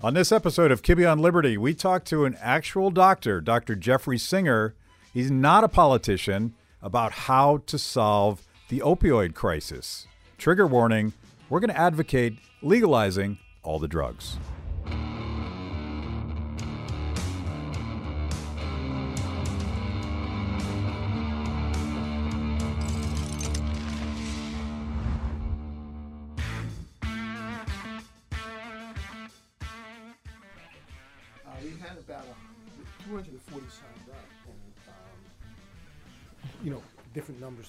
On this episode of Kibbe on Liberty, we talk to an actual doctor, Dr. Jeffrey Singer. He's not a politician about how to solve the opioid crisis. Trigger warning we're going to advocate legalizing all the drugs.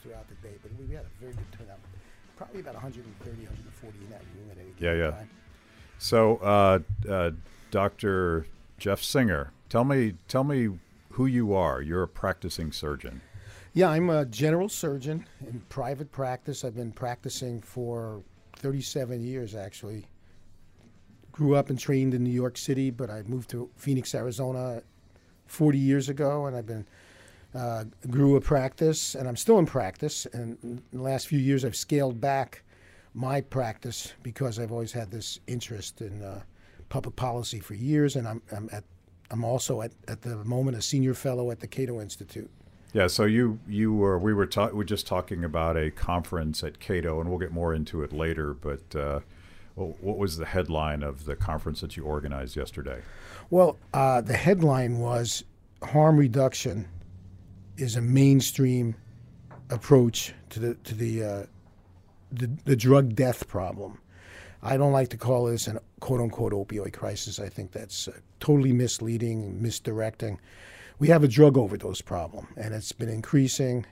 Throughout the day. But we, we had a very good turnout. Probably about 130, 140 in that room at any Yeah, yeah. time. So, uh, uh, Dr. Jeff Singer, tell me, tell me who you are. You're a practicing surgeon. Yeah, I'm a general surgeon in private practice. I've been practicing for 37 years, actually. Grew up and trained in New York City, but I moved to Phoenix, Arizona 40 years ago, and I've been uh, grew a practice, and I'm still in practice. And in the last few years, I've scaled back my practice because I've always had this interest in uh, public policy for years, and I'm, I'm at I'm also at, at the moment a senior fellow at the Cato Institute. Yeah, so you you were we were ta- we were just talking about a conference at Cato, and we'll get more into it later. But uh, what was the headline of the conference that you organized yesterday? Well, uh, the headline was harm reduction is a mainstream approach to the to the uh, the, the drug death problem. I don't like to call this an quote unquote opioid crisis. I think that's uh, totally misleading, misdirecting. We have a drug overdose problem, and it's been increasing.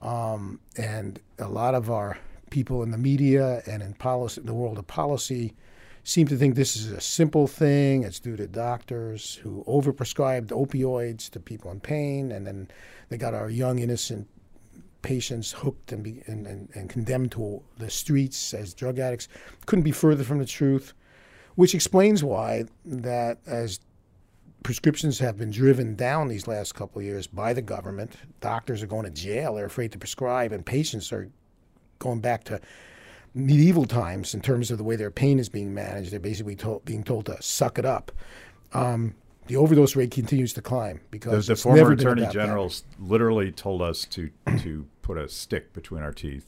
Um, and a lot of our people in the media and in policy, the world of policy, seem to think this is a simple thing. It's due to doctors who overprescribed opioids to people in pain, and then they got our young innocent patients hooked and, be, and, and, and condemned to the streets as drug addicts. Couldn't be further from the truth, which explains why that as prescriptions have been driven down these last couple of years by the government, doctors are going to jail. They're afraid to prescribe, and patients are going back to medieval times in terms of the way their pain is being managed. They're basically told, being told to suck it up. Um, the overdose rate continues to climb The, because the it's former attorney that. literally told us to to put a stick between our teeth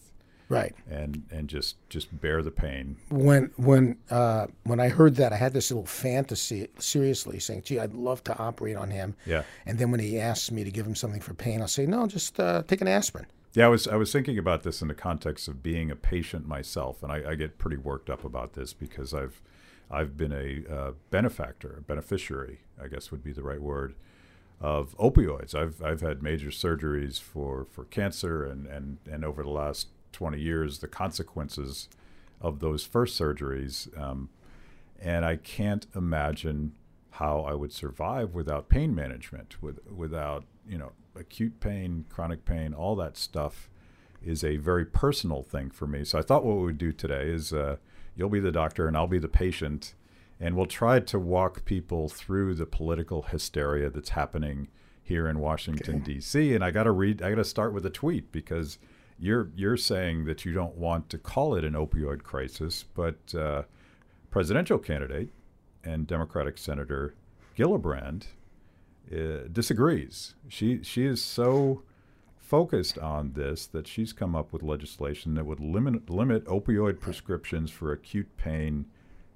Right. and and just just bear the pain. When when uh, when I heard that, I had this little fantasy, seriously, saying, "Gee, I'd love to operate on him." Yeah. And then when he asks me to give him something for pain, I'll say, "No, just uh, take an aspirin." Yeah, I was I was thinking about this in the context of being a patient myself, and I, I get pretty worked up about this because I've I've been a uh, benefactor, a beneficiary, I guess would be the right word, of opioids. I've I've had major surgeries for, for cancer, and, and, and over the last twenty years, the consequences of those first surgeries, um, and I can't imagine how I would survive without pain management, with without you know acute pain, chronic pain, all that stuff is a very personal thing for me. So I thought what we would do today is uh, you'll be the doctor and I'll be the patient, and we'll try to walk people through the political hysteria that's happening here in Washington D.C. And I got to read. I got to start with a tweet because you're you're saying that you don't want to call it an opioid crisis, but uh, presidential candidate and Democratic Senator Gillibrand uh, disagrees. She she is so focused on this that she's come up with legislation that would limit limit opioid prescriptions for acute pain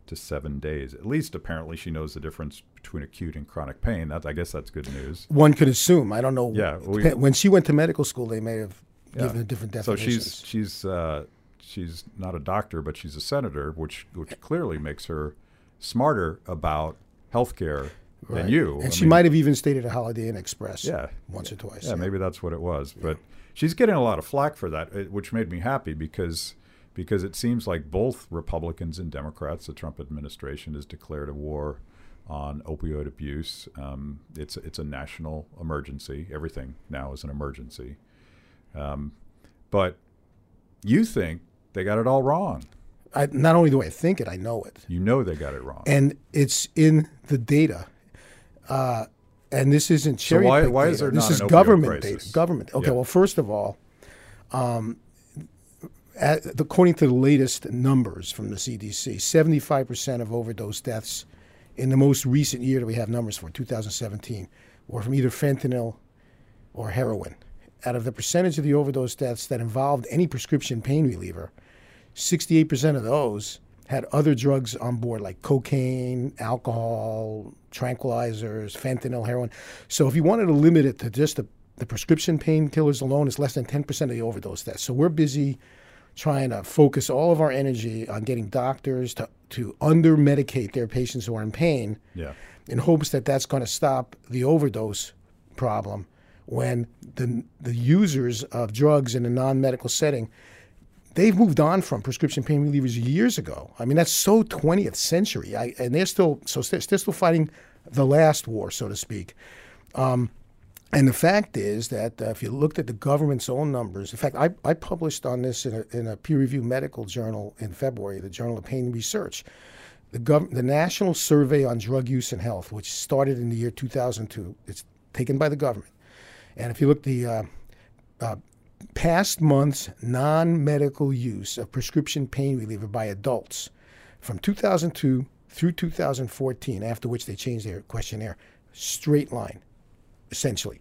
to seven days. At least apparently she knows the difference between acute and chronic pain. That I guess that's good news. One could assume. I don't know. Yeah, we- when she went to medical school, they may have Yeah. given a different definition. So she's she's uh, she's not a doctor, but she's a senator, which which clearly makes her smarter about healthcare than you. And I she mean- might have even stayed at a Holiday Inn Express. Yeah. Once or twice. Yeah, maybe that's what it was. But she's getting a lot of flack for that, which made me happy because because it seems like both Republicans and Democrats, the Trump administration, has declared a war on opioid abuse. Um, it's it's a national emergency. Everything now is an emergency. Um, but you think they got it all wrong. I, not only do I think it, I know it. You know they got it wrong. and it's in the data. Uh, and this isn't cherry why- picked why is there This is government data. Government. Okay. Yeah. Well, first of all, um, at, according to the latest numbers from the CDC, seventy-five percent of overdose deaths in the most recent year that we have numbers for, 2017, were from either fentanyl or heroin. Out of the percentage of the overdose deaths that involved any prescription pain reliever, 68% of those had other drugs on board like cocaine, alcohol, tranquilizers, fentanyl, heroin. So if you wanted to limit it to just the, the prescription painkillers alone, it's less than 10% of the overdose deaths. So we're busy trying to focus all of our energy on getting doctors to, to under medicate their patients who are in pain Yeah. in hopes that that's going to stop the overdose problem when the, the users of drugs in a non-medical setting they've moved on from prescription pain relievers years ago. I mean, that's so 20th century, I, and they're still so they're still fighting the last war, so to speak. Um, and the fact is that uh, if you looked at the government's own numbers, in fact, I, I published on this in a, in a peer-reviewed medical journal in February, the Journal of Pain Research. The, gov- the National Survey on Drug Use and Health, which started in the year 2002, it's taken by the government. And if you look the uh, uh, past months non-medical use of prescription pain reliever by adults from 2002 through 2014, after which they changed their questionnaire, straight line, essentially.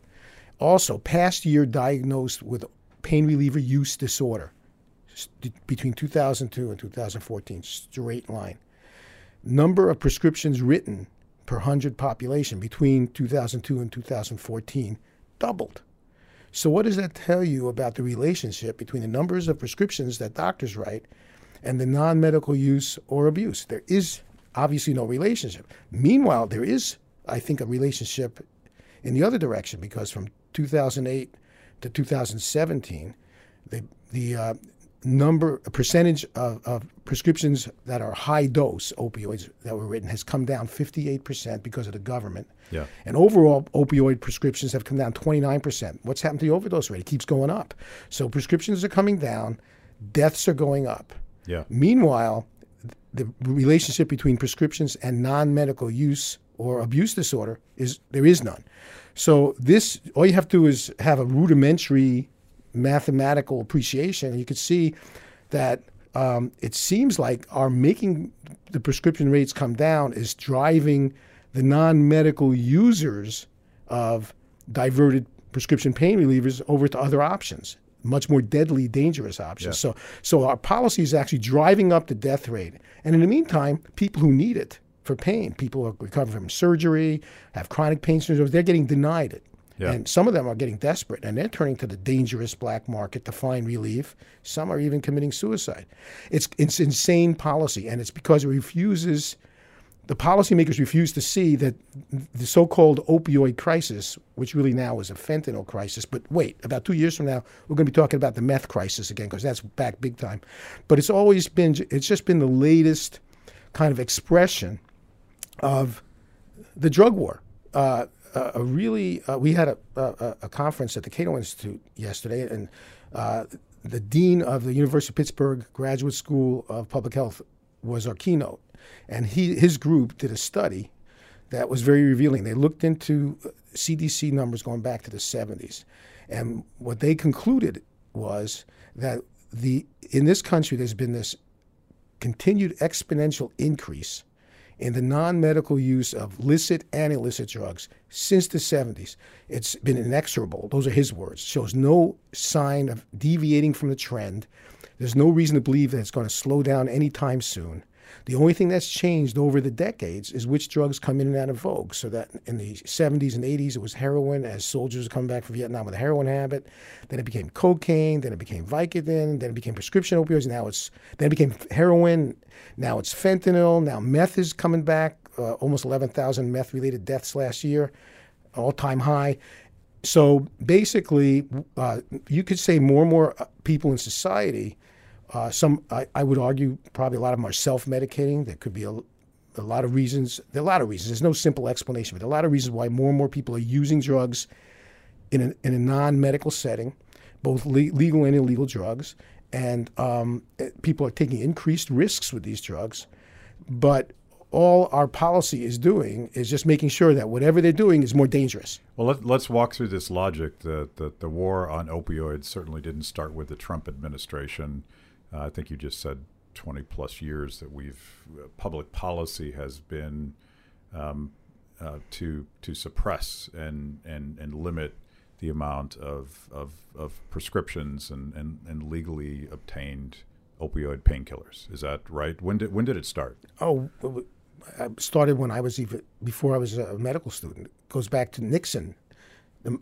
Also, past year diagnosed with pain reliever use disorder between 2002 and 2014, straight line. Number of prescriptions written per 100 population between 2002 and 2014 doubled. So, what does that tell you about the relationship between the numbers of prescriptions that doctors write and the non medical use or abuse? There is obviously no relationship. Meanwhile, there is, I think, a relationship in the other direction because from 2008 to 2017, the, the uh, number, percentage of, of prescriptions that are high dose opioids that were written has come down 58% because of the government. Yeah. And overall, opioid prescriptions have come down 29%. What's happened to the overdose rate? It keeps going up. So prescriptions are coming down, deaths are going up. Yeah. Meanwhile, the relationship between prescriptions and non-medical use or abuse disorder is there is none. So this all you have to do is have a rudimentary mathematical appreciation, you can see that um, it seems like our making the prescription rates come down is driving the non-medical users of diverted prescription pain relievers over to other options, much more deadly, dangerous options. Yeah. So, so our policy is actually driving up the death rate, and in the meantime, people who need it for pain, people who are recovering from surgery, have chronic pain syndromes, they're getting denied it. Yeah. And some of them are getting desperate and they're turning to the dangerous black market to find relief. Some are even committing suicide. It's, it's insane policy, and it's because it refuses, the policymakers refuse to see that the so called opioid crisis, which really now is a fentanyl crisis, but wait, about two years from now, we're going to be talking about the meth crisis again, because that's back big time. But it's always been, it's just been the latest kind of expression of the drug war. Uh, a, really, uh, we had a, a, a conference at the Cato Institute yesterday, and uh, the dean of the University of Pittsburgh Graduate School of Public Health was our keynote, and he his group did a study that was very revealing. They looked into CDC numbers going back to the 70s, and what they concluded was that the in this country there's been this continued exponential increase in the non-medical use of licit and illicit drugs since the 70s. It's been inexorable. Those are his words. Shows no sign of deviating from the trend. There's no reason to believe that it's going to slow down anytime soon. The only thing that's changed over the decades is which drugs come in and out of vogue. So that in the 70s and 80s, it was heroin as soldiers come back from Vietnam with a heroin habit. Then it became cocaine. Then it became Vicodin. Then it became prescription opioids. Now it's then it became heroin. Now it's fentanyl. Now meth is coming back. Uh, almost 11,000 meth-related deaths last year, all-time high. So basically, uh, you could say more and more uh, people in society uh, some, I, I, would argue, probably a lot of them are self-medicating. There could be a, a, lot of reasons. There are a lot of reasons. There's no simple explanation, but a lot of reasons why more and more people are using drugs in a, in a non-medical setting, both le- legal and illegal drugs, and um, eh, people are taking increased risks with these drugs. But all our policy is doing is just making sure that whatever they're doing is more dangerous. Well, let, us walk through this logic that, that the war on opioids certainly didn't start with the Trump administration. Uh, I think you just said 20 plus years that we've uh, public policy has been um, uh, to to suppress and and and limit the amount of of, of prescriptions and, and, and legally obtained opioid painkillers. Is that right? When did when did it start? Oh, I started when I was even before I was a medical student. It goes back to Nixon.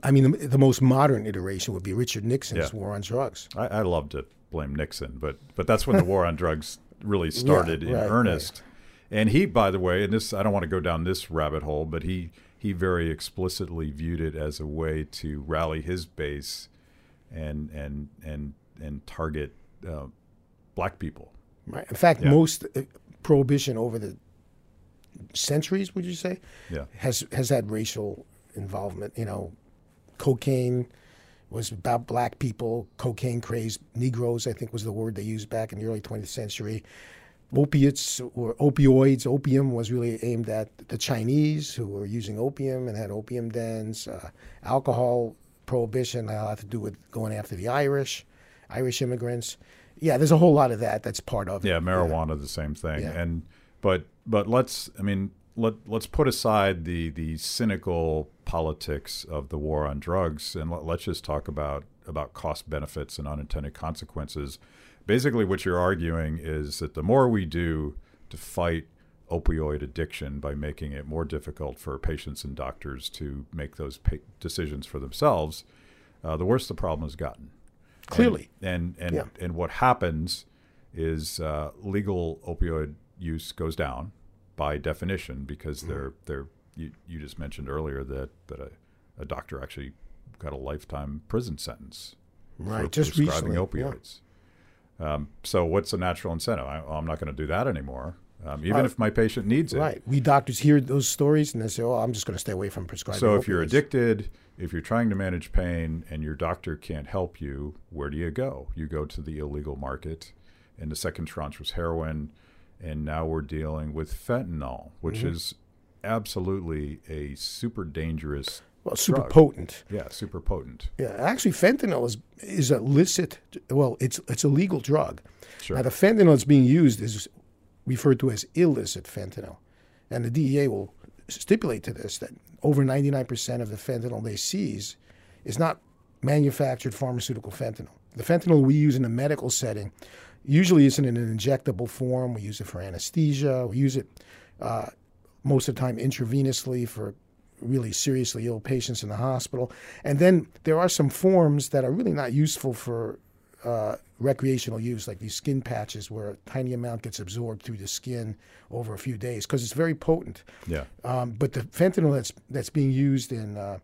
I mean, the, the most modern iteration would be Richard Nixon's Yeah. war on drugs. I, I love to blame Nixon, but but that's when the war on drugs really started in right, right. earnest. And he, by the way, and this I don't want to go down this rabbit hole, but he he very explicitly viewed it as a way to rally his base and and and and target uh, black people. Right. In fact, Yeah. most uh, prohibition over the centuries, would you say, Yeah. has has had racial involvement. You know, cocaine was about black people. Cocaine crazed Negroes, I think, was the word they used back in the early 20th century. Opiates or opioids, opium was really aimed at the Chinese who were using opium and had opium dens. Uh, alcohol prohibition had a lot to do with going after the Irish, Irish immigrants. Yeah, there's a whole lot of that. That's part of it. Yeah, marijuana, the same thing. Yeah. And but but let's I mean let let's put aside the the cynical politics of the war on drugs and let, let's just talk about about cost benefits and unintended consequences. Basically, what you're arguing is that the more we do to fight opioid addiction by making it more difficult for patients and doctors to make those pa- decisions for themselves, uh, the worse the problem has gotten. Clearly. And and Yeah. and what happens is uh, legal opioid use goes down by definition because Mm-hmm. they're they're you, you just mentioned earlier that that a, a doctor actually got a lifetime prison sentence Right, for just prescribing recently, yeah. opioids. Um, so what's the natural incentive? I, I'm not going to do that anymore, um, even Uh, if my patient needs it. Right. We doctors hear those stories and they say, "Oh, I'm just going to stay away from prescribing." So if you're addicted, if you're trying to manage pain and your doctor can't help you, where do you go? You go to the illegal market. And the second tranche was heroin. And now we're dealing with fentanyl, which Mm-hmm. is absolutely a super dangerous, well, super drug. potent. yeah, super potent. Yeah, actually, fentanyl is is illicit. Well, it's it's a legal drug. Sure. Now, the fentanyl that's being used is referred to as illicit fentanyl, and the DEA will stipulate to this that over 99% of the fentanyl they seize is not manufactured pharmaceutical fentanyl. The fentanyl we use in a medical setting usually isn't in an injectable form. We use it for anesthesia. We use it uh, most of the time intravenously for really seriously ill patients in the hospital. And then there are some forms that are really not useful for uh, recreational use, like these skin patches where a tiny amount gets absorbed through the skin over a few days because it's very potent. Yeah. Um, but the fentanyl that's that's being used in uh,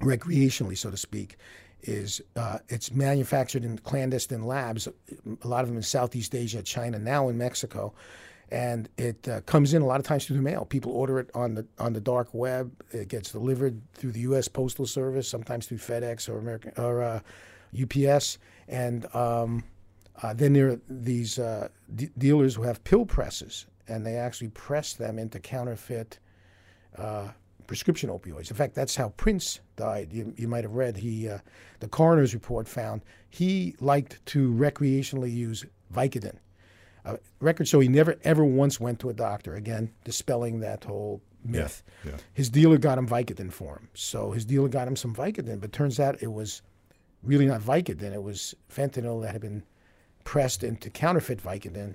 recreationally, so to speak, is uh, it's manufactured in clandestine labs. A lot of them in Southeast Asia, China, now in Mexico, and it uh, comes in a lot of times through the mail. People order it on the on the dark web. It gets delivered through the U.S. Postal Service, sometimes through FedEx or American or uh, UPS, and um, uh, then there are these uh, d- dealers who have pill presses, and they actually press them into counterfeit uh, prescription opioids. In fact, that's how Prince died. You, you might have read he, uh, the coroner's report found he liked to recreationally use Vicodin. Uh, records show he never ever once went to a doctor. Again, dispelling that whole myth. yeah. His dealer got him Vicodin for him. So his dealer got him some Vicodin, but turns out it was really not Vicodin. It was fentanyl that had been pressed into counterfeit Vicodin.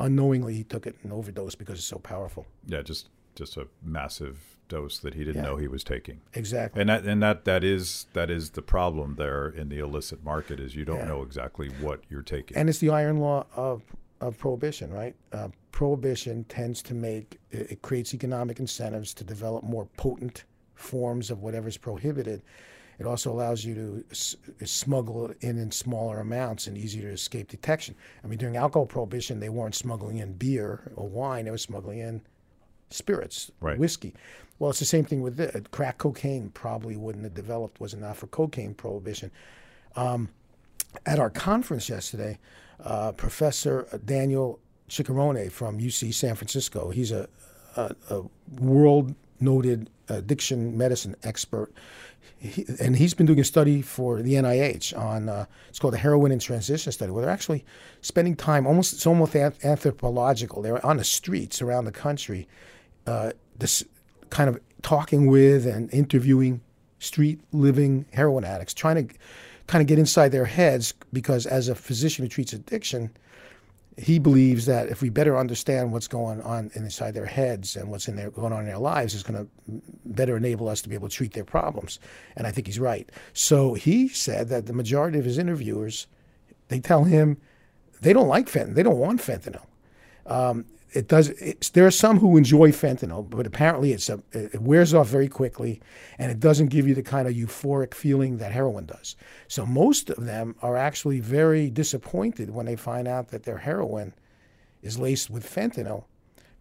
Unknowingly, he took it and overdosed because it's so powerful. Yeah. Just just a massive dose that he didn't Yeah. know he was taking. Exactly. And that and that that is that is the problem there in the illicit market is you don't Yeah. know exactly what you're taking. And it's the iron law of, of prohibition, right? Uh, prohibition tends to make, it, it creates economic incentives to develop more potent forms of whatever's prohibited. It also allows you to s- smuggle in in smaller amounts and easier to escape detection. I mean, during alcohol prohibition, they weren't smuggling in beer or wine, they were smuggling in spirits, Right. whiskey. Well, it's the same thing with the, crack cocaine. Probably wouldn't have developed was it not for cocaine prohibition. Um, at our conference yesterday, uh, Professor Daniel Ciccarone from UC San Francisco, he's a, a, a world noted addiction medicine expert. He, and he's been doing a study for the NIH on uh, it's called the heroin and transition study, where they're actually spending time almost it's almost anthropological. They're on the streets around the country, uh, this kind of talking with and interviewing street living heroin addicts, trying to kind of get inside their heads because as a physician who treats addiction, he believes that if we better understand what's going on inside their heads and what's in their going on in their lives is going to better enable us to be able to treat their problems. And I think he's right. So he said that the majority of his interviewers, they tell him they don't like fentanyl. They don't want fentanyl. Um, it does. there are some who enjoy fentanyl, but apparently it's a, it wears off very quickly, and it doesn't give you the kind of euphoric feeling that heroin does. So most of them are actually very disappointed when they find out that their heroin is laced with fentanyl,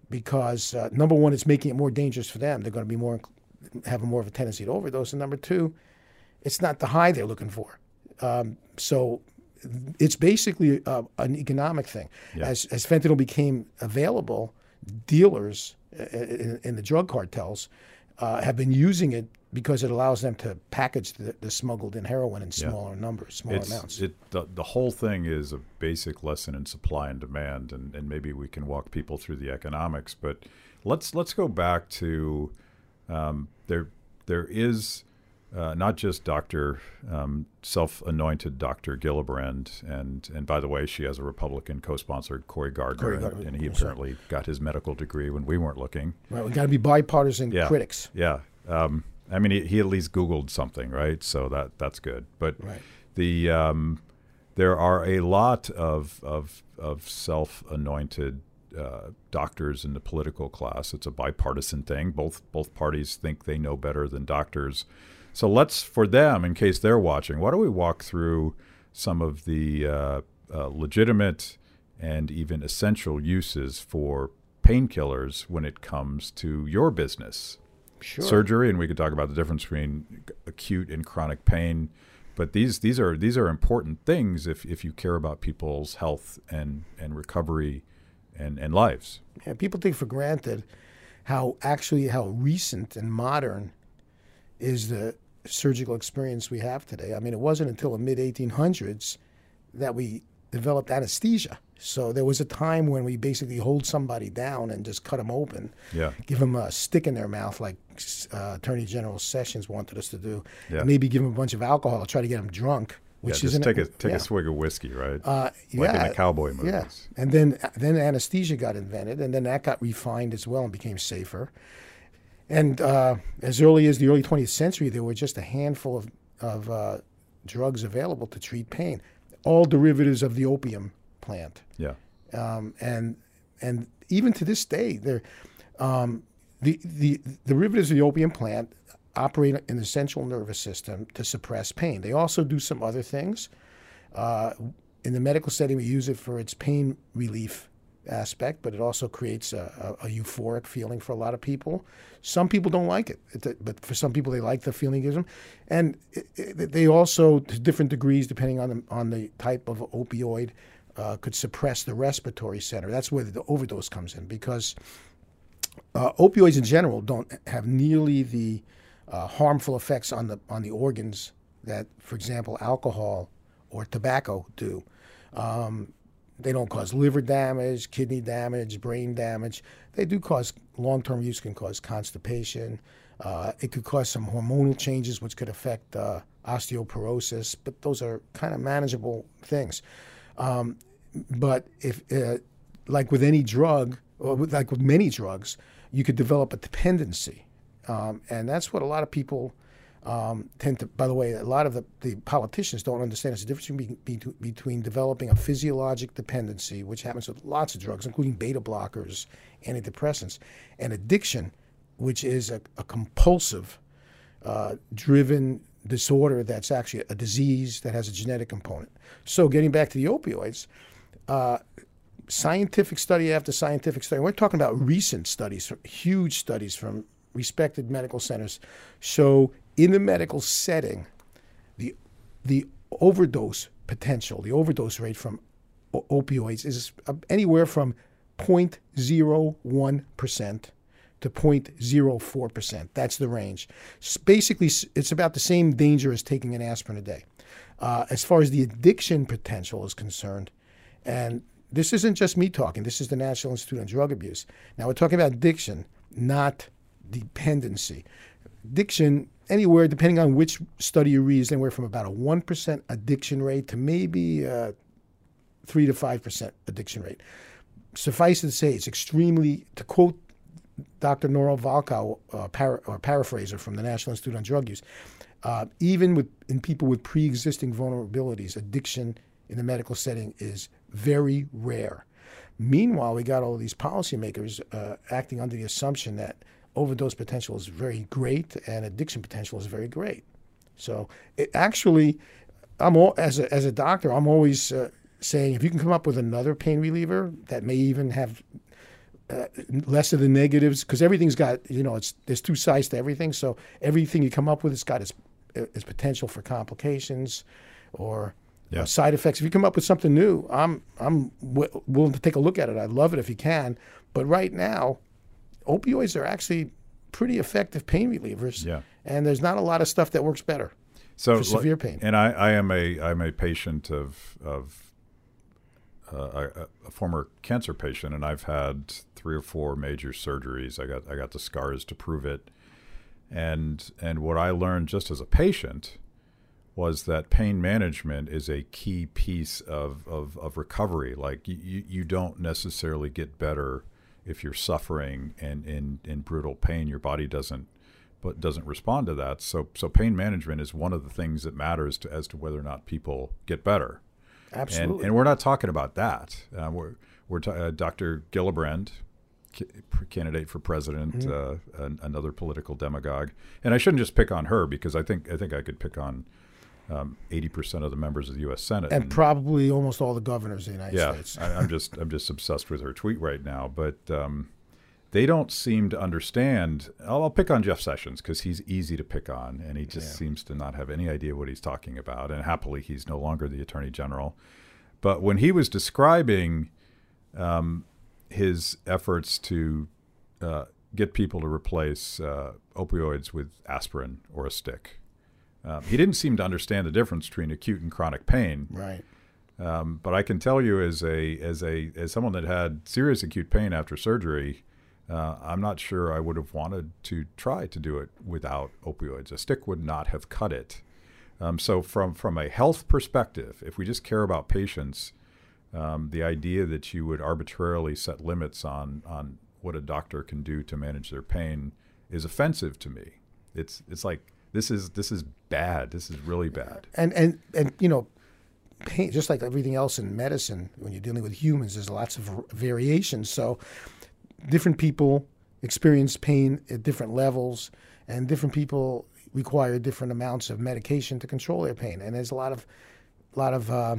because uh, number one, it's making it more dangerous for them. They're going to be more have more of a tendency to overdose, and number two, it's not the high they're looking for. Um, so it's basically uh, an economic thing. Yeah. As, as fentanyl became available, dealers uh, in, in the drug cartels uh, have been using it because it allows them to package the, the smuggled in heroin in smaller yeah. numbers, smaller it's, amounts. It, the, the whole thing is a basic lesson in supply and demand, and, and maybe we can walk people through the economics. But let's let's go back to um, there. There is uh, not just Dr. Um, self-anointed Dr. Gillibrand, and and by the way, she has a Republican co-sponsored Cory Gardner, Cory Gardner and, and, he apparently got his medical degree when we weren't looking. Right, we got to be bipartisan yeah. critics. Yeah, um, I mean, he, he, at least Googled something, right? So that that's good. But right. the um, there are a lot of of of self-anointed uh, doctors in the political class. It's a bipartisan thing. Both both parties think they know better than doctors. So let's, for them, in case they're watching, why don't we walk through some of the uh, uh, legitimate and even essential uses for painkillers when it comes to your business? Sure. Surgery, and we could talk about the difference between acute and chronic pain. But these these are these are important things if, if you care about people's health and, and recovery and, and lives. Yeah, people take for granted how actually how recent and modern is the surgical experience we have today. I mean, it wasn't until the mid 1800s that we developed anesthesia. So there was a time when we basically hold somebody down and just cut them open, yeah. give them a stick in their mouth like uh, Attorney General Sessions wanted us to do, yeah. maybe give them a bunch of alcohol try to get them drunk. Which yeah, just take a take yeah. a swig of whiskey, right? Uh, like yeah, in the cowboy movies. Yeah, and then then anesthesia got invented, and then that got refined as well and became safer. And uh, as early as the early 20th century, there were just a handful of, of uh, drugs available to treat pain, all derivatives of the opium plant. Yeah. Um, and and even to this day, there, um, the, the derivatives of the opium plant operate in the central nervous system to suppress pain. They also do some other things. Uh, in the medical setting, we use it for its pain relief aspect, but it also creates a, a, a, euphoric feeling for a lot of people. Some people don't like it, but for some people they like the feeling it gives them, and it, it, they also, to different degrees, depending on the on the type of opioid, uh, could suppress the respiratory center. That's where the overdose comes in because uh, opioids in general don't have nearly the uh, harmful effects on the on the organs that, for example, alcohol or tobacco do. Um, they don't cause liver damage, kidney damage, brain damage. They do cause long term use can cause constipation. Uh, it could cause some hormonal changes, which could affect uh, osteoporosis, but those are kind of manageable things. Um, but if, uh, like with any drug, or with, like with many drugs, you could develop a dependency. Um, and that's what a lot of people um, tend to, by the way, a lot of the, the politicians don't understand there's a difference between, between developing a physiologic dependency, which happens with lots of drugs, including beta blockers, antidepressants, and addiction, which is a, a compulsive uh, driven disorder that's actually a disease that has a genetic component. So, getting back to the opioids, uh, scientific study after scientific study, we're talking about recent studies, huge studies from respected medical centers, show in the medical setting, the the overdose potential, the overdose rate from opioids is anywhere from 0.01% to 0.04%. That's the range. It's basically, it's about the same danger as taking an aspirin a day. Uh, as far as the addiction potential is concerned, and this isn't just me talking, this is the National Institute on Drug Abuse. Now, we're talking about addiction. not dependency. Addiction, anywhere, depending on which study you read, is anywhere from about a 1% addiction rate to maybe a 3 to 5% addiction rate. Suffice it to say, it's extremely, to quote Dr. Nora Volkow, uh, para, or paraphraser from the National Institute on Drug Use, uh, even with in people with pre-existing vulnerabilities, addiction in the medical setting is very rare. Meanwhile, we got all these policymakers uh, acting under the assumption that overdose potential is very great and addiction potential is very great. So it actually, I'm all, as a, as a doctor, I'm always uh, saying if you can come up with another pain reliever that may even have uh, less of the negatives because everything's got you know it's there's two sides to everything so everything you come up with has got its, its potential for complications or yeah. side effects if you come up with something new i'm i'm w- willing to take a look at it i'd love it if you can but right now opioids are actually pretty effective pain relievers yeah. and there's not a lot of stuff that works better so for severe pain and i, I am a i'm a patient of of uh, a, a, former cancer patient, and I've had three or four major surgeries. I got I got the scars to prove it, and and what I learned just as a patient was that pain management is a key piece of of, of recovery. Like you, you don't necessarily get better if you're suffering and in in brutal pain. Your body doesn't but doesn't respond to that. So so pain management is one of the things that matters to, as to whether or not people get better. Absolutely. And, and we're not talking about that. Uh, we're we're ta- uh, Dr. Gillibrand, candidate for president, mm-hmm. uh, an, another political demagogue, and I shouldn't just pick on her because I think I think I could pick on um, eighty um, percent of the members of the U.S. Senate, and, and probably almost all the governors of the United yeah, States. I, am just I'm just obsessed with her tweet right now, but. Um, they don't seem to understand. I'll, I'll pick on Jeff Sessions because he's easy to pick on, and he just yeah. seems to not have any idea what he's talking about. And happily, he's no longer the attorney general. But when he was describing um, his efforts to uh, get people to replace uh, opioids with aspirin or a stick, um, he didn't seem to understand the difference between acute and chronic pain. Right. Um, but I can tell you, as a as a as someone that had serious acute pain after surgery, uh, I'm not sure I would have wanted to try to do it without opioids. A stick would not have cut it. Um, so, from from a health perspective, if we just care about patients, um, the idea that you would arbitrarily set limits on on what a doctor can do to manage their pain is offensive to me. It's it's like this is this is bad. This is really bad. And and and you know, pain just like everything else in medicine, when you're dealing with humans, there's lots of variations. So, different people experience pain at different levels, and different people require different amounts of medication to control their pain. And there's a lot of, a lot of uh,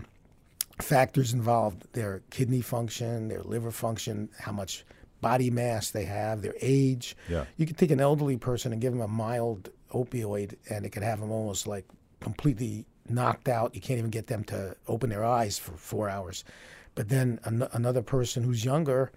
factors involved: their kidney function, their liver function, how much body mass they have, their age. Yeah. You could take an elderly person and give them a mild opioid, and it could have them almost like completely knocked out. You can't even get them to open their eyes for four hours. But then an- another person who's younger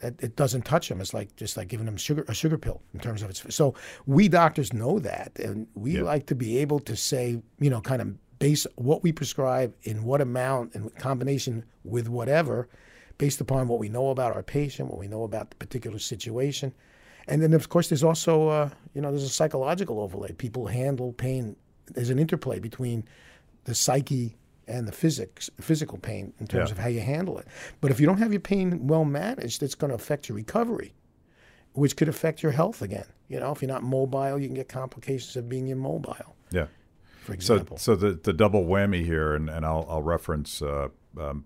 it, it doesn't touch them. It's like just like giving them sugar a sugar pill in terms of its. So we doctors know that, and we yeah. like to be able to say, you know, kind of base what we prescribe in what amount and combination with whatever, based upon what we know about our patient, what we know about the particular situation, and then of course there's also uh, you know there's a psychological overlay. People handle pain. There's an interplay between the psyche and the physics, physical pain in terms yeah. of how you handle it. But if you don't have your pain well managed, it's going to affect your recovery, which could affect your health again. You know, if you're not mobile, you can get complications of being immobile. Yeah. For example. So, so the the double whammy here, and, and I'll, I'll reference. Uh, um,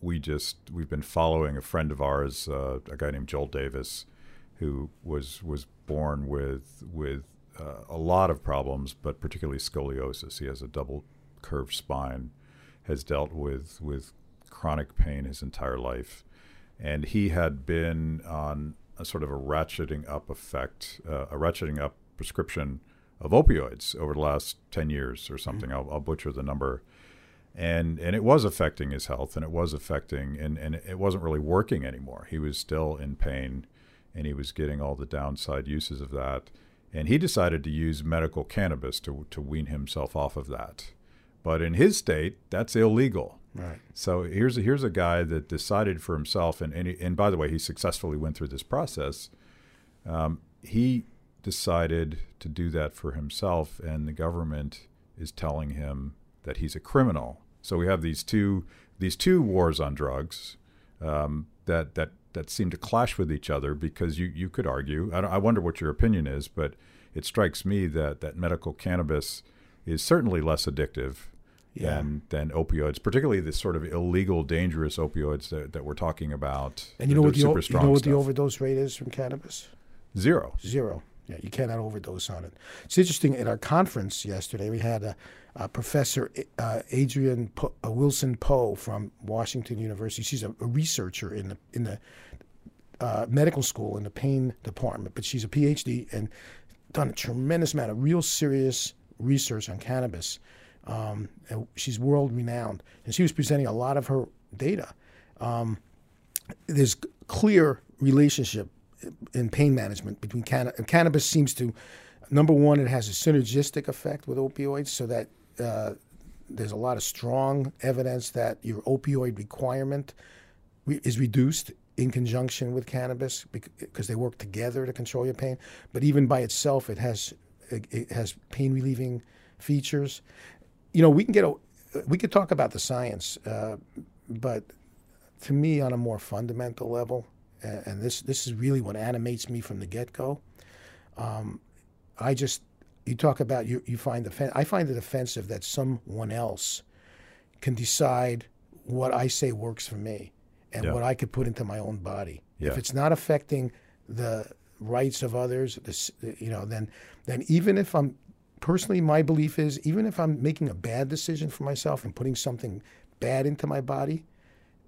we just we've been following a friend of ours, uh, a guy named Joel Davis, who was was born with with uh, a lot of problems, but particularly scoliosis. He has a double curved spine has dealt with with chronic pain his entire life, and he had been on a sort of a ratcheting up effect, uh, a ratcheting up prescription of opioids over the last ten years or something. Mm-hmm. I'll, I'll butcher the number and and it was affecting his health and it was affecting and, and it wasn't really working anymore he was still in pain and he was getting all the downside uses of that and he decided to use medical cannabis to to wean himself off of that but in his state, that's illegal. Right. So here's a, here's a guy that decided for himself, and and, he, and by the way, he successfully went through this process. Um, he decided to do that for himself, and the government is telling him that he's a criminal. So we have these two these two wars on drugs um, that that that seem to clash with each other because you you could argue. I, I wonder what your opinion is, but it strikes me that that medical cannabis is certainly less addictive Yeah. than than opioids, particularly the sort of illegal, dangerous opioids that, that we're talking about. And you know what the, you know what the overdose rate is from cannabis? zero. Zero. Yeah, you cannot overdose on it. It's interesting. At our conference yesterday, we had a, a professor, uh, Adrianne po- uh, Wilson Poe from Washington University. She's a, a researcher in the in the uh, medical school in the pain department, but she's a PhD and done a tremendous amount of real serious research on cannabis. Um, she's world renowned, and she was presenting a lot of her data. Um, there's clear relationship in pain management between canna- cannabis seems to number one it has a synergistic effect with opioids so that there's a lot of strong evidence that your opioid requirement re- is reduced in conjunction with cannabis because they work together to control your pain but even by itself it has it has pain relieving features you know we can get a we could talk about the science uh, but to me on a more fundamental level, and this this is really what animates me from the get go. Um, I just you talk about you you find the I find it offensive that someone else can decide what I say works for me and Yeah. what I could put into my own body. Yeah. If it's not affecting the rights of others, this you know, then then even if I'm personally my belief is even if I'm making a bad decision for myself and putting something bad into my body,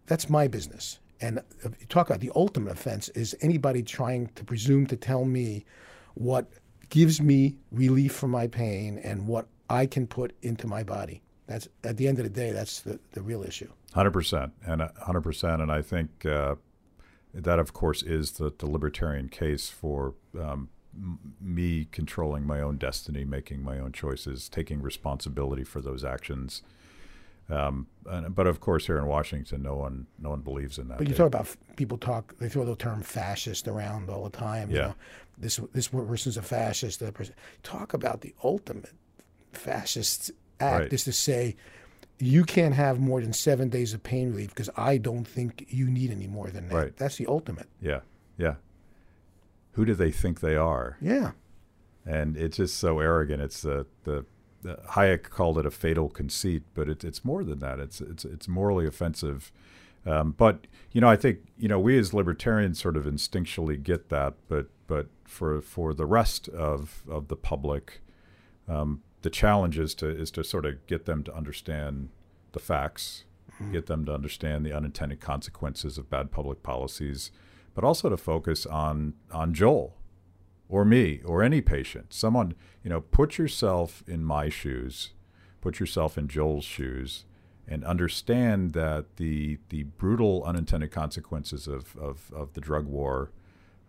that's my business. And you talk about the ultimate offense is anybody trying to presume to tell me what gives me relief from my pain and what I can put into my body. That's at the end of the day, that's the, the real issue. Hundred percent, and hundred percent, and I think uh, that, of course, is the, the libertarian case for um, me controlling my own destiny, making my own choices, taking responsibility for those actions. Um, and, but of course, here in Washington, no one no one believes in that. But you talk about people talk, they throw the term fascist around all the time. You Yeah. know, this this person's a fascist. That person. Talk about the ultimate fascist act Right. is to say you can't have more than seven days of pain relief because I don't think you need any more than that. Right. That's the ultimate. yeah, yeah. Who do they think they are? Yeah. and it's just so arrogant. It's the the, the Hayek called it a fatal conceit, but it, it's more than that. It's it's it's morally offensive. Um, but you know, I think you know we as libertarians sort of instinctually get that, but but for for the rest of of the public, um, the challenge is to is to sort of get them to understand the facts, get them to understand the unintended consequences of bad public policies, but also to focus on on Joel or me or any patient. Someone, you know, put yourself in my shoes, put yourself in Joel's shoes, and understand that the the brutal unintended consequences of of, of the drug war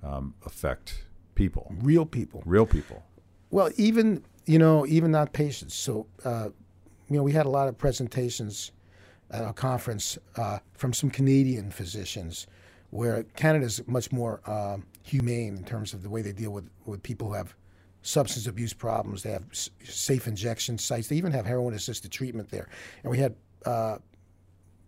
um, affect people, Real people. real people. Well, even you know, even not patients. So, uh, you know, we had a lot of presentations at our conference uh, from some Canadian physicians, where Canada's much more um, humane in terms of the way they deal with with people who have substance abuse problems. They have s- safe injection sites. They even have heroin assisted treatment there. And we had uh,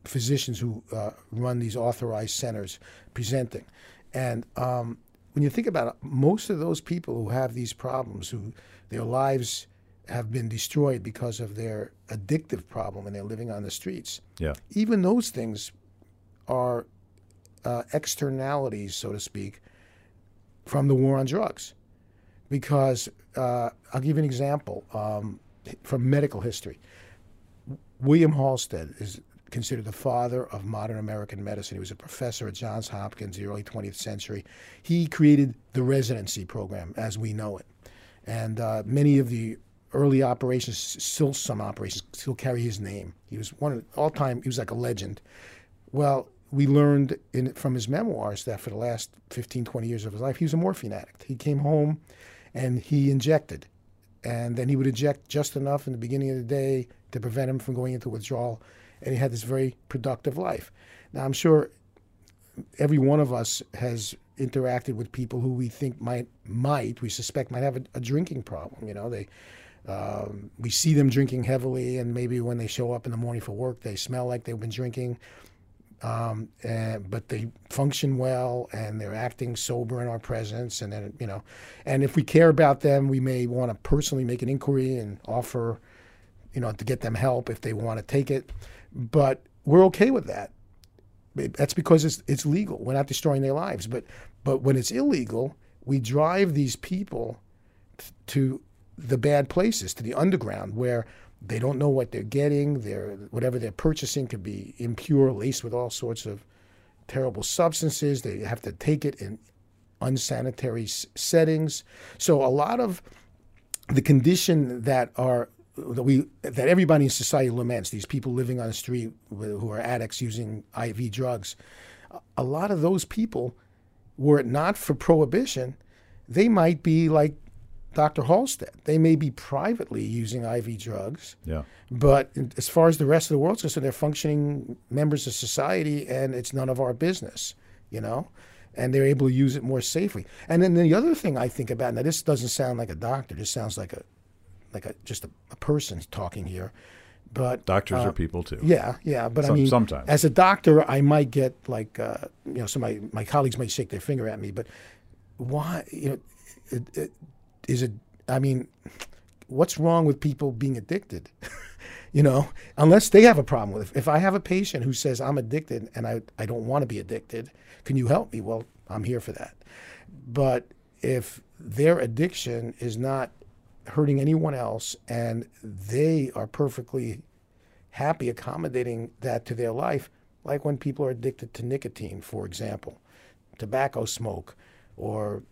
physicians who uh, run these authorized centers presenting. And um, when you think about it, most of those people who have these problems, who their lives have been destroyed because of their addictive problem and they're living on the streets, Yeah, even those things are uh, externalities, so to speak, from the war on drugs. Because uh, I'll give you an example um, from medical history. William Halsted is considered the father of modern American medicine. He was a professor at Johns Hopkins in the early 20th century. He created the residency program as we know it. And uh, many of the early operations, still some operations, still carry his name. He was one of all time, he was like a legend. Well, we learned in, from his memoirs that for the last 15, 20 years of his life, he was a morphine addict. He came home and he injected. And then he would inject just enough in the beginning of the day to prevent him from going into withdrawal. And he had this very productive life. Now, I'm sure every one of us has interacted with people who we think might might we suspect might have a, a drinking problem. You know, they um, we see them drinking heavily, and maybe when they show up in the morning for work, they smell like they've been drinking. Um, and, but they function well and they're acting sober in our presence. And then, you know, and if we care about them, we may want to personally make an inquiry and offer, you know, to get them help if they want to take it. But we're okay with that. That's because it's, it's legal. We're not destroying their lives. But, but when it's illegal, we drive these people t- to the bad places, to the underground, where they don't know what they're getting. They're, whatever they're purchasing could be impure, laced with all sorts of terrible substances. They have to take it in unsanitary settings. So a lot of the condition that are that we that everybody in society laments these people living on the street who are addicts using IV drugs. A lot of those people, were it not for prohibition, they might be like Dr. Halsted. They may be privately using IV drugs, Yeah. but as far as the rest of the world's concerned, they're functioning members of society, and it's none of our business, you know. And they're able to use it more safely. And then the other thing I think about now, this doesn't sound like a doctor. This sounds like a, like a just a, a person talking here, but Doctors uh, are people too. yeah, yeah, but I mean, sometimes. as a doctor, I might get like, uh, you know, some my, my colleagues might shake their finger at me, but why, you know, it, it, is it? I mean, what's wrong with people being addicted? you know, unless they have a problem with it. If I have a patient who says I'm addicted and I, I don't want to be addicted, can you help me? Well, I'm here for that. But if their addiction is not hurting anyone else and they are perfectly happy accommodating that to their life, like when people are addicted to nicotine, for example, tobacco smoke, or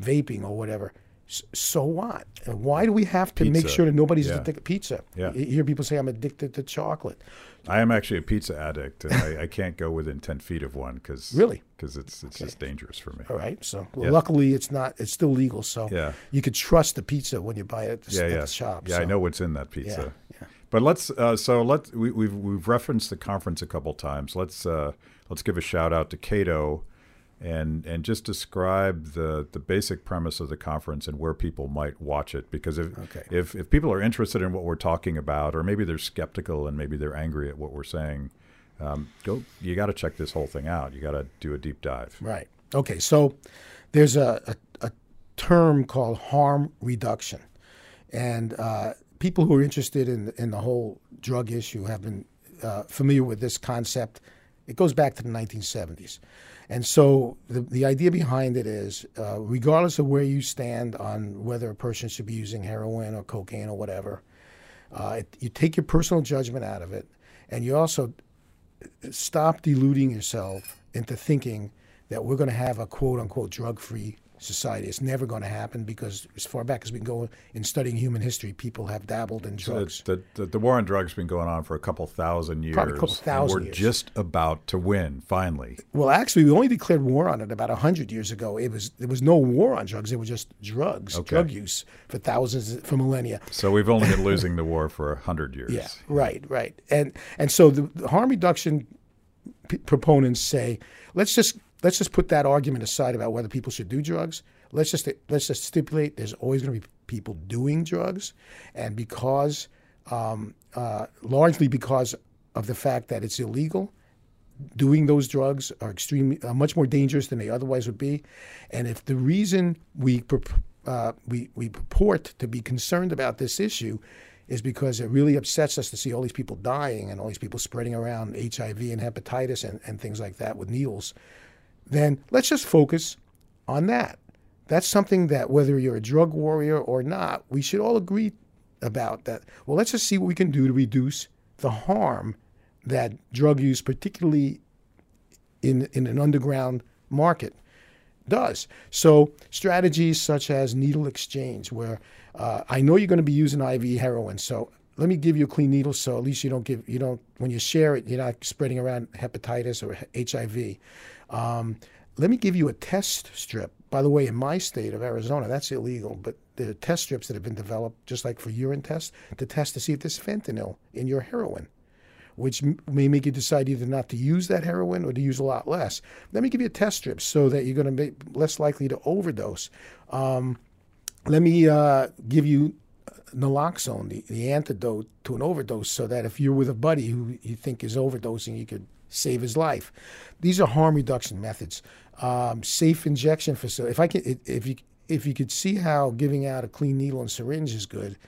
vaping or whatever. So what? And Why do we have to make sure that nobody's Yeah. addicted to pizza? Yeah. You hear people say I'm addicted to chocolate. I am actually a pizza addict, and I, I can't go within ten feet of one because Really? because it's it's just dangerous for me. All right. So well, Yeah. luckily it's not. It's still legal. So Yeah. you could trust the pizza when you buy it at the, Yeah, at yeah, the shop. yeah. so. I know what's in that pizza. yeah. But let's uh, so let we, we've we've referenced the conference a couple times. Let's uh, let's give a shout out to Cato, and and just describe the the basic premise of the conference and where people might watch it. Because if Okay. if if people are interested in what we're talking about, or maybe they're skeptical and maybe they're angry at what we're saying, um, go. You got to check this whole thing out. You got to do a deep dive. Right. Okay. So there's a, a, a term called harm reduction. And uh, people who are interested in, in the whole drug issue have been uh, familiar with this concept. It goes back to the 1970s. And so the, the idea behind it is uh, regardless of where you stand on whether a person should be using heroin or cocaine or whatever, uh, it, you take your personal judgment out of it, and you also stop deluding yourself into thinking that we're going to have a quote unquote drug free society. It's never going to happen because as far back as we can go in studying human history, people have dabbled in drugs. The, the, the war on drugs has been going on for a couple thousand years. Probably a couple thousand we're years. just about to win, finally. well, actually, we only declared war on it about hundred years ago. It was there was no war on drugs. It was just drugs, Okay. drug use for thousands for millennia. So we've only been losing the war for a hundred years. Yeah, right, right. And and so the, the harm reduction p- proponents say, let's just let's just put that argument aside about whether people should do drugs. Let's just let's just stipulate there's always going to be people doing drugs, and because um, uh, largely because of the fact that it's illegal, doing those drugs are extremely uh, much more dangerous than they otherwise would be. And if the reason we uh, we we purport to be concerned about this issue is because it really upsets us to see all these people dying and all these people spreading around HIV and hepatitis and, and things like that with needles, then let's just focus on that. That's something that whether you're a drug warrior or not, we should all agree about that. Well, let's just see what we can do to reduce the harm that drug use, particularly in, in an underground market, does. So strategies such as needle exchange, where uh, I know you're going to be using IV heroin, so let me give you a clean needle, so at least you don't give you don't when you share it, you're not spreading around hepatitis or HIV. Um, let me give you a test strip. By the way, in my state of Arizona, that's illegal, but there are test strips that have been developed, just like for urine tests, to test to see if there's fentanyl in your heroin. which may make you decide either not to use that heroin or to use a lot less. Let me give you a test strip so that you're going to be less likely to overdose. Um, let me uh, give you naloxone, the, the antidote to an overdose, so that if you're with a buddy who you think is overdosing, you could save his life. These are harm reduction methods. Um, safe injection facility. If I can, if you if you could see how giving out a clean needle and syringe is good,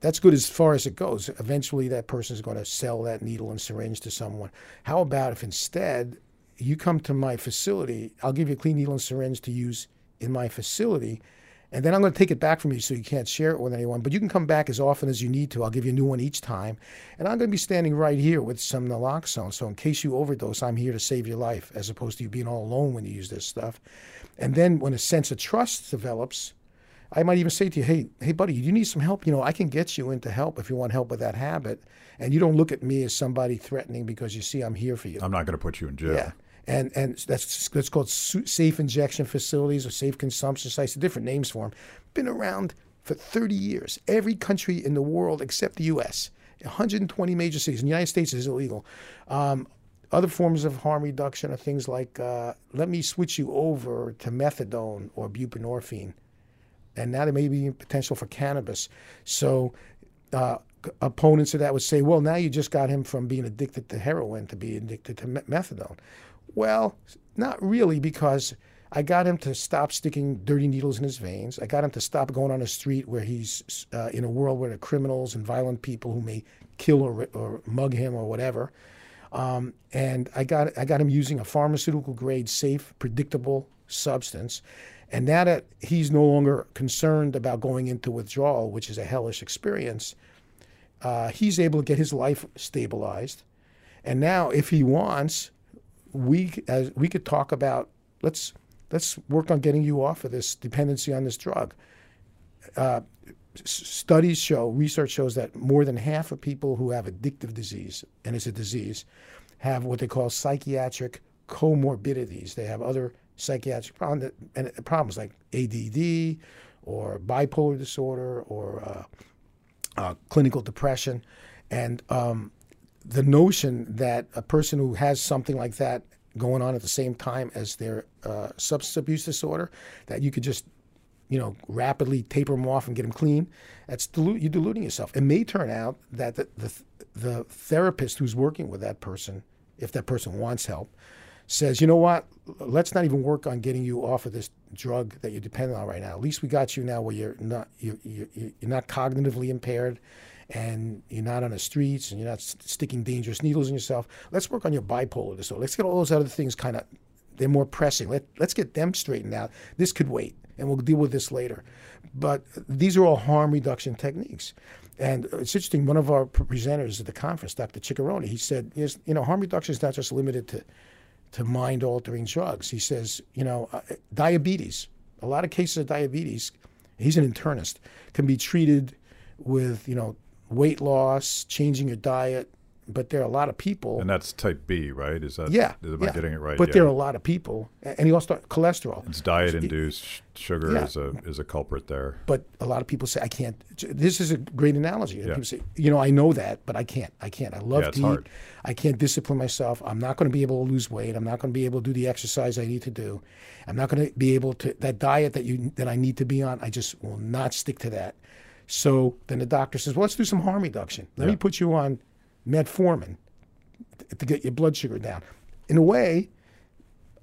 that's good as far as it goes. Eventually, that person is going to sell that needle and syringe to someone. How about if instead you come to my facility, I'll give you a clean needle and syringe to use in my facility, and then I'm going to take it back from you so you can't share it with anyone. But you can come back as often as you need to. I'll give you a new one each time. And I'm going to be standing right here with some naloxone. So in case you overdose, I'm here to save your life as opposed to you being all alone when you use this stuff. And then when a sense of trust develops, I might even say to you, hey, hey, buddy, you need some help. You know, I can get you into help if you want help with that habit. And you don't look at me as somebody threatening because you see I'm here for you. I'm not going to put you in jail. Yeah and and that's that's called safe injection facilities or safe consumption sites. Different names for them. Been around for 30 years. Every country in the world except the U.S. 120 major cities. In the United States, is illegal. Um, other forms of harm reduction are things like uh, let me switch you over to methadone or buprenorphine, and now there may be potential for cannabis. So. Uh, opponents of that would say, well, now you just got him from being addicted to heroin to being addicted to methadone. Well, not really, because I got him to stop sticking dirty needles in his veins. I got him to stop going on a street where he's uh, in a world where there are criminals and violent people who may kill or, or mug him or whatever. Um, and I got I got him using a pharmaceutical grade, safe, predictable substance. And now that he's no longer concerned about going into withdrawal, which is a hellish experience, uh, he's able to get his life stabilized. And now, if he wants, we as we could talk about let's let's work on getting you off of this dependency on this drug. Uh, studies show, research shows that more than half of people who have addictive disease, and it's a disease, have what they call psychiatric comorbidities. They have other psychiatric problems, like ADD or bipolar disorder or uh, uh, clinical depression. And um, the notion that a person who has something like that going on at the same time as their uh, substance abuse disorder, that you could just, you know, rapidly taper them off and get them clean, that's dilute, you're deluding yourself. It may turn out that the, the, the therapist who's working with that person, if that person wants help, says, you know what, let's not even work on getting you off of this drug that you're dependent on right now. At least we got you now where you're not you you you're not cognitively impaired and you're not on the streets and you're not sticking dangerous needles in yourself. Let's work on your bipolar disorder. Let's get all those other things kind of, they're more pressing. Let, let's get them straightened out. This could wait, and we'll deal with this later. But these are all harm reduction techniques. And it's interesting, one of our presenters at the conference, Dr. Ciccarone, he said, you know, harm reduction is not just limited to, to mind altering drugs. He says, you know, uh, diabetes, a lot of cases of diabetes, he's an internist, can be treated with, you know, weight loss, changing your diet. But there are a lot of people, and that's type B, right? Is that yeah? Am yeah. I getting it right? But yeah. there are a lot of people, and he also cholesterol. It's diet-induced sugar yeah. is a is a culprit there. But a lot of people say I can't. This is a great analogy. Yeah. People say, you know, I know that, but I can't. I can't. I love to eat. hard. I can't discipline myself. I'm not going to be able to lose weight. I'm not going to be able to do the exercise I need to do. I'm not going to be able to that diet that you that I need to be on. I just will not stick to that. So then the doctor says, well, let's do some harm reduction. Let Yeah. me put you on metformin to get your blood sugar down. In a way,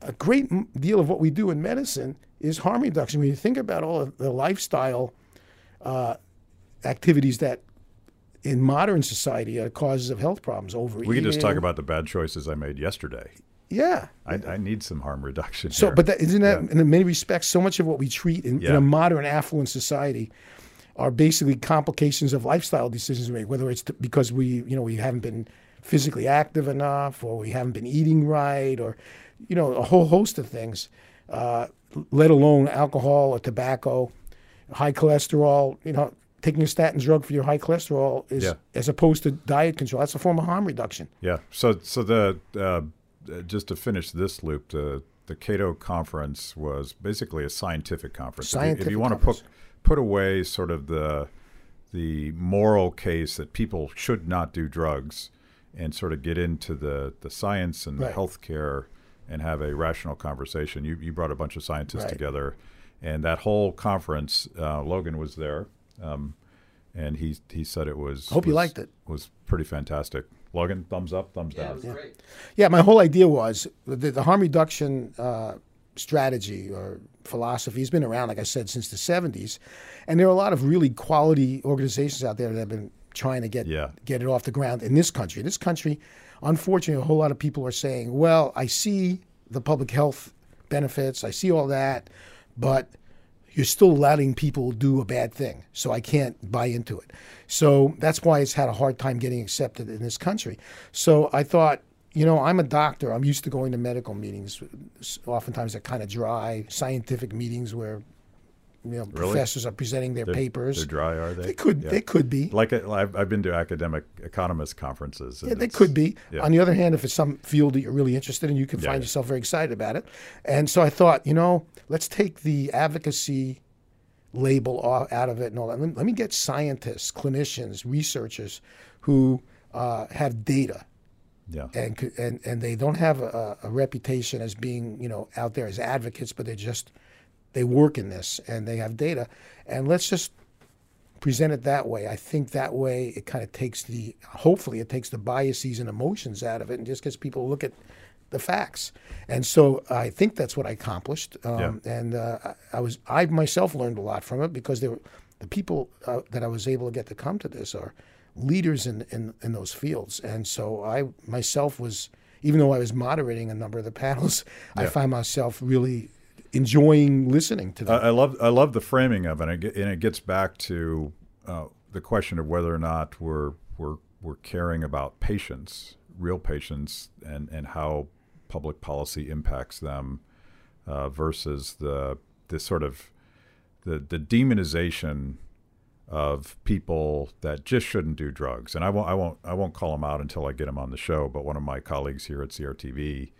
a great deal of what we do in medicine is harm reduction. When you think about all of the lifestyle uh, activities that in modern society are causes of health problems, overeating. We can just talk about the bad choices I made yesterday. yeah. I, I need some harm reduction. So, here. but that, isn't that Yeah. in many respects so much of what we treat in, in a modern affluent society are basically complications of lifestyle decisions we make, whether it's t- because we, you know, we haven't been physically active enough, or we haven't been eating right, or, you know, a whole host of things. Uh, let alone alcohol or tobacco, high cholesterol. You know, taking a statin drug for your high cholesterol is, Yeah. as opposed to diet control, that's a form of harm reduction. Yeah. So so the uh, just to finish this loop, the the Cato conference was basically a scientific conference. If you- if you, want to put put away sort of the the moral case that people should not do drugs and sort of get into the the science and Right. the healthcare and have a rational conversation. You you brought a bunch of scientists Right. together, and that whole conference, uh, Logan was there, um, and he he said it was. Hope you liked it. Was pretty fantastic. Logan, thumbs up, thumbs Yeah, down. it was great. Yeah, my whole idea was the, the harm reduction uh, strategy or philosophy has been around, like I said, since the 70s. And there are a lot of really quality organizations out there that have been trying to get, Yeah. get it off the ground in this country. In this country, unfortunately, a whole lot of people are saying, well, I see the public health benefits, I see all that, but you're still letting people do a bad thing. So I can't buy into it. So that's why it's had a hard time getting accepted in this country. So I thought, you know, I'm a doctor. I'm used to going to medical meetings. Oftentimes they're kind of dry, scientific meetings where, you know, professors are presenting their They're- papers. They're dry, are they? They could, Yeah. they could be. Like it, I've, I've been to academic economist conferences. Yeah, they could be. yeah. On the other hand, if it's some field that you're really interested in, you can Yeah, find yourself very excited about it. And so I thought, you know, let's take the advocacy label off, out of it and all that. Let, let me get scientists, clinicians, researchers who uh, have data Yeah. and and and they don't have a, a reputation as being you know out there as advocates, but they're just they work in this and they have data, and let's just present it that way. I think that way it kind of takes the hopefully it takes the biases and emotions out of it and just gets people to look at the facts. And so I think that's what I accomplished. Um, And uh, I I was I myself learned a lot from it because they were the people uh, that I was able to get to come to this are leaders in, in, in those fields. And so I myself was, even though I was moderating a number of the panels, I find myself really enjoying listening to them. I, I love I love the framing of it, and it, and it gets back to uh, the question of whether or not we're we're we're caring about patients, real patients, and and how public policy impacts them uh, versus the the sort of the the demonization of people that just shouldn't do drugs. And I won't I won't I won't call them out until I get them on the show. But one of my colleagues here at CRTV,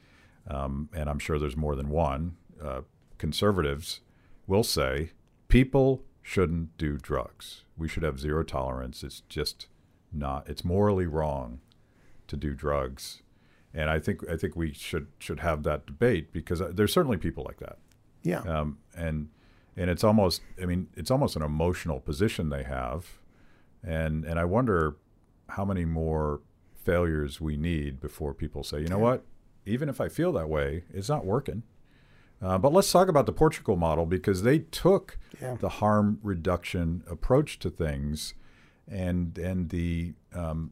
um, and I'm sure there's more than one, uh, conservatives will say people shouldn't do drugs. We should have zero tolerance. It's just not. It's morally wrong to do drugs. And I think I think we should should have that debate because uh, there's certainly people like that yeah. um, and and it's almost I mean it's almost an emotional position they have, and and I wonder how many more failures we need before people say you know what even if I feel that way it's not working. Uh, but let's talk about the Portugal model because they took Yeah. the harm reduction approach to things, and and the um,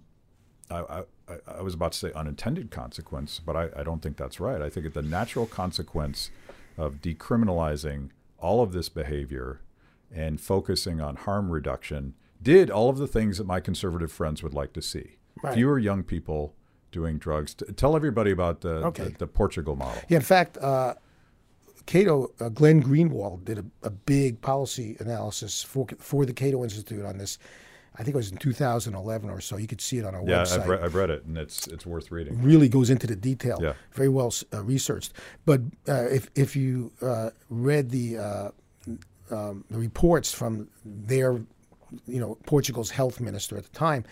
I, I, I- was about to say unintended consequence, but I, I don't think that's right. I think it's the natural consequence of decriminalizing all of this behavior and focusing on harm reduction did all of the things that my conservative friends would like to see. Right. Fewer young people doing drugs. Tell everybody about the, Okay. the, the Portugal model. Yeah, in fact, uh, Cato, uh, Glenn Greenwald did a, a big policy analysis for for the Cato Institute on this. I think it was in 2011 or so. You could see it on our Yeah, website. I've, re- I've read it, and it's it's worth reading. really goes into the detail. Yeah. Very well uh, researched. But uh, if if you uh, read the uh, um, the reports from their, you know, Portugal's health minister at the time,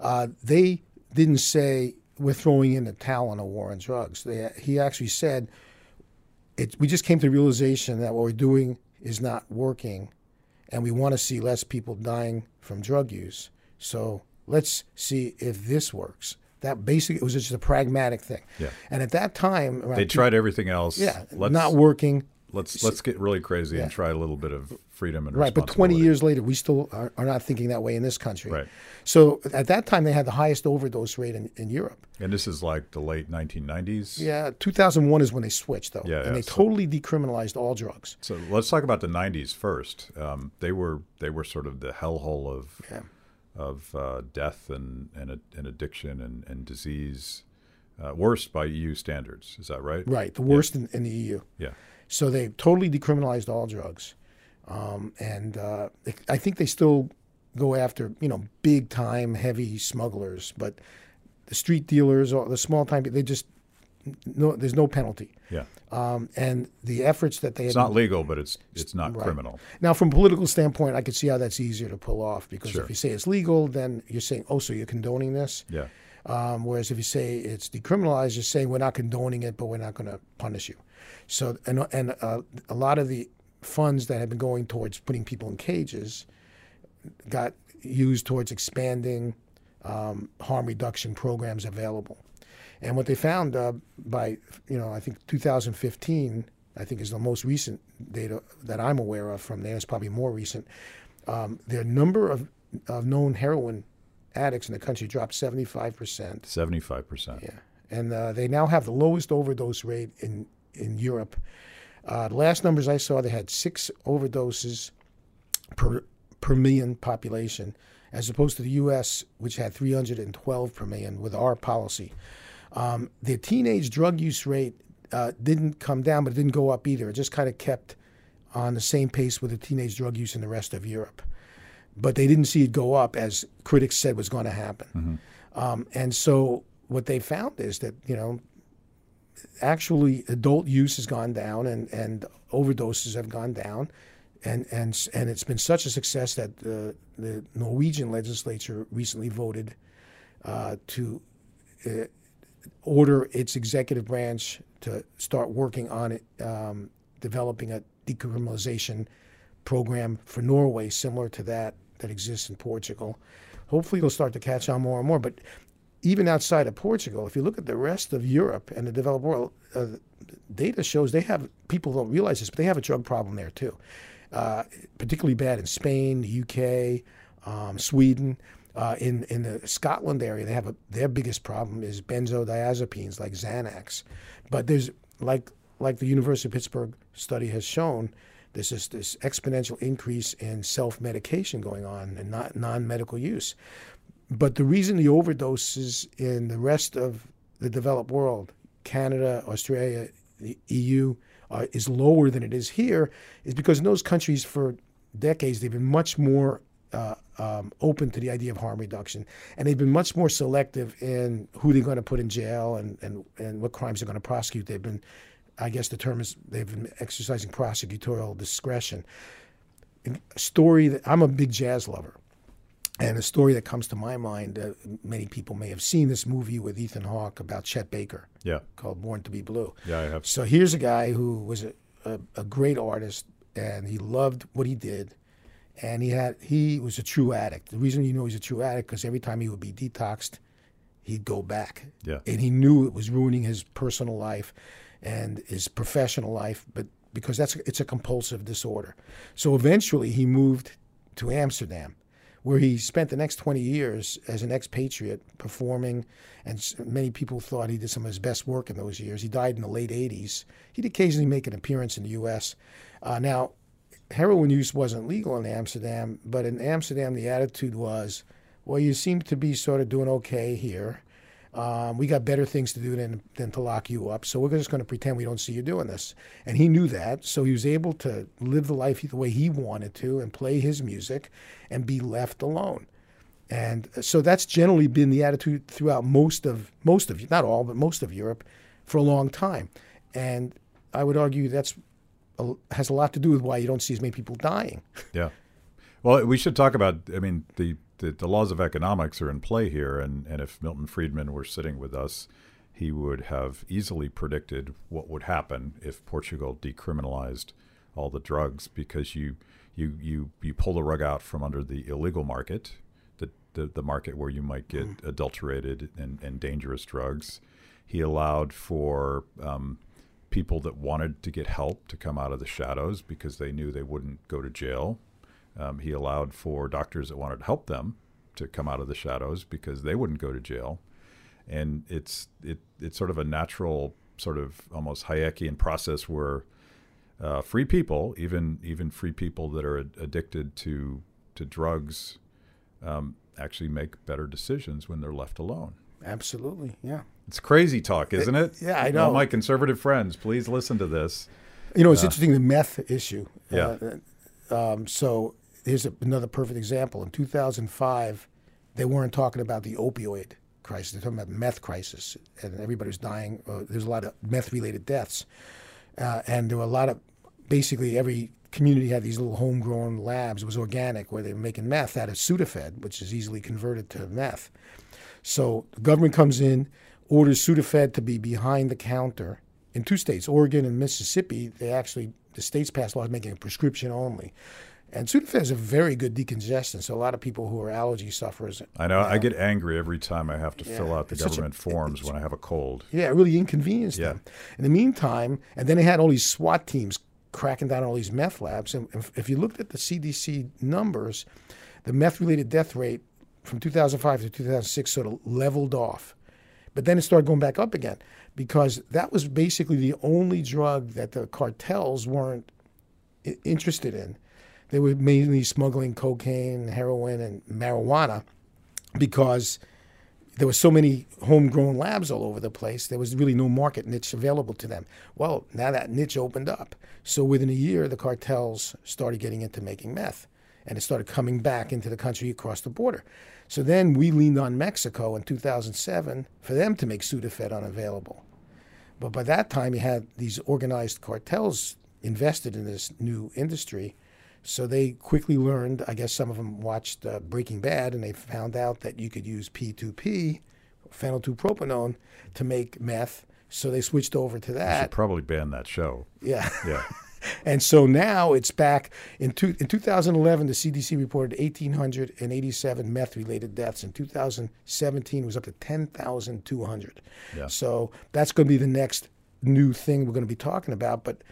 uh, they didn't say we're throwing in the towel on a war on drugs. They, he actually said, it, we just came to the realization that what we're doing is not working, and we want to see less people dying from drug use. So let's see if this works. That basically it was just a pragmatic thing. Yeah. And at that time, They two- tried everything else. yeah, let's, not working. Let's let's get really crazy and try a little bit of freedom and Right, but 20 years later, we still are, are not thinking that way in this country. Right. So at that time, they had the highest overdose rate in, in Europe. And this is like the late 1990s. Yeah, 2001 is when they switched, though. Yeah, and yeah, they so- totally decriminalized all drugs. So let's talk about the 90s first. Um, they were they were sort of the hellhole of Yeah. of uh, death and and, and addiction and, and disease, uh, worst by EU standards. Is that right? Right, the worst in, in the EU. Yeah. So they totally decriminalized all drugs, um, and uh, I think they still go after you know big time heavy smugglers, but the street dealers or the small time they just no there's no penalty. Yeah. Um, and the efforts that they It's not legal, but it's it's not Right. criminal. now from a political standpoint, I could see how that's easier to pull off because Sure. if you say it's legal, then you're saying oh so you're condoning this. Yeah. Um, whereas if you say it's decriminalized, you're saying we're not condoning it, but we're not going to punish you. So, and, and uh, a lot of the funds that have been going towards putting people in cages got used towards expanding um, harm reduction programs available. And what they found uh, by, you know, I think 2015, I think is the most recent data that I'm aware of from there. It's probably more recent. Um, the number of, of known heroin addicts in the country dropped 75%. 75%. Yeah. And uh, they now have the lowest overdose rate in, in Europe. Uh, the last numbers I saw, they had six overdoses per, per million population, as opposed to the U.S., which had 312 per million with our policy. Um, the teenage drug use rate uh, didn't come down, but it didn't go up either. It just kind of kept on the same pace with the teenage drug use in the rest of Europe. But they didn't see it go up as critics said was going to happen. Mm-hmm. Um, and so what they found is that, you know, actually adult use has gone down and, and overdoses have gone down. And, and, and it's been such a success that uh, the Norwegian legislature recently voted uh, to uh, order its executive branch to start working on it, um, developing a decriminalization program for Norway similar to that that exists in Portugal. Hopefully, it'll start to catch on more and more. But even outside of Portugal, if you look at the rest of Europe and the developed world, uh, data shows they have people don't realize this, but they have a drug problem there too. Uh, particularly bad in Spain, the UK, um, Sweden. Uh, in in the Scotland area, they have a, their biggest problem is benzodiazepines like Xanax, but there's like like the University of Pittsburgh study has shown, there's just this exponential increase in self medication going on and not non medical use. But the reason the overdoses in the rest of the developed world, Canada, Australia, the EU, uh, is lower than it is here is because in those countries for decades they've been much more uh, um, open to the idea of harm reduction, and they've been much more selective in who they're going to put in jail and, and, and what crimes they're going to prosecute. They've been, I guess the term is, they've been exercising prosecutorial discretion. A story that I'm a big jazz lover. And a story that comes to my mind, uh, many people may have seen this movie with Ethan Hawke about Chet Baker. Yeah. Called Born to Be Blue. Yeah, I have. So here's a guy who was a, a, a great artist and he loved what he did and he had he was a true addict. The reason you know he's a true addict because every time he would be detoxed, he'd go back. Yeah. And he knew it was ruining his personal life and his professional life, but because that's it's a compulsive disorder. So eventually he moved to Amsterdam, where he spent the next 20 years as an expatriate performing, and many people thought he did some of his best work in those years. He died in the late 80s. He'd occasionally make an appearance in the U.S. Uh, now, heroin use wasn't legal in Amsterdam, but in Amsterdam, the attitude was, well, you seem to be sort of doing okay here. Um, we got better things to do than, than to lock you up, so we're just going to pretend we don't see you doing this. And he knew that, so he was able to live the life the way he wanted to and play his music and be left alone. And so that's generally been the attitude throughout most of most of not all, but most of Europe for a long time. And I would argue that's has a lot to do with why you don't see as many people dying. Yeah. Well, we should talk about. I mean, the, the, the laws of economics are in play here, and and if Milton Friedman were sitting with us, he would have easily predicted what would happen if Portugal decriminalized all the drugs, because you you you you pull the rug out from under the illegal market, the the, the market where you might get mm. adulterated and, and dangerous drugs. He allowed for um, people that wanted to get help to come out of the shadows because they knew they wouldn't go to jail. Um, he allowed for doctors that wanted to help them to come out of the shadows because they wouldn't go to jail. And it's it it's sort of a natural sort of almost Hayekian process where uh, free people, even even free people that are ad- addicted to to drugs, um, actually make better decisions when they're left alone. Absolutely, yeah. It's crazy talk, isn't it? Yeah, I know. All my conservative friends, please listen to this. You know, it's uh, interesting the meth issue. Yeah. Uh, um, so here's a, another perfect example. In 2005, they weren't talking about the opioid crisis. They're talking about meth crisis, and everybody was dying. Uh, there's a lot of meth-related deaths, uh, and there were a lot of basically every community had these little homegrown labs. It was organic where they were making meth out of Sudafed, which is easily converted to meth. So the government comes in, orders Sudafed to be behind the counter in two states, Oregon and Mississippi. They actually the states passed laws making it prescription only. And Sudafed is a very good decongestant. So a lot of people who are allergy sufferers. I know. I get angry every time I have to Yeah, fill out the such a- government forms when I have a cold. Yeah, it really inconvenienced Yeah. them. In the meantime, and then they had all these SWAT teams cracking down on all these meth labs. And if, if you looked at the CDC numbers, the meth-related death rate from 2005 to 2006 sort of leveled off. But then it started going back up again because that was basically the only drug that the cartels weren't interested in. They were mainly smuggling cocaine, heroin, and marijuana because there were so many homegrown labs all over the place. There was really no market niche available to them. Well, now that niche opened up. So within a year, the cartels started getting into making meth, and it started coming back into the country across the border. So then we leaned on Mexico in 2007 for them to make Sudafed unavailable. But by that time, you had these organized cartels invested in this new industry. So they quickly learned, I guess some of them watched uh, Breaking Bad, and they found out that you could use P2P, phenyl-2-propanone, to make meth. So they switched over to that. I should probably ban that show. Yeah. Yeah. And so now it's back. In, two, in 2011, the CDC reported 1,887 meth related deaths. In 2017, it was up to 10,200. Yeah. So that's going to be the next new thing we're going to be talking about. But,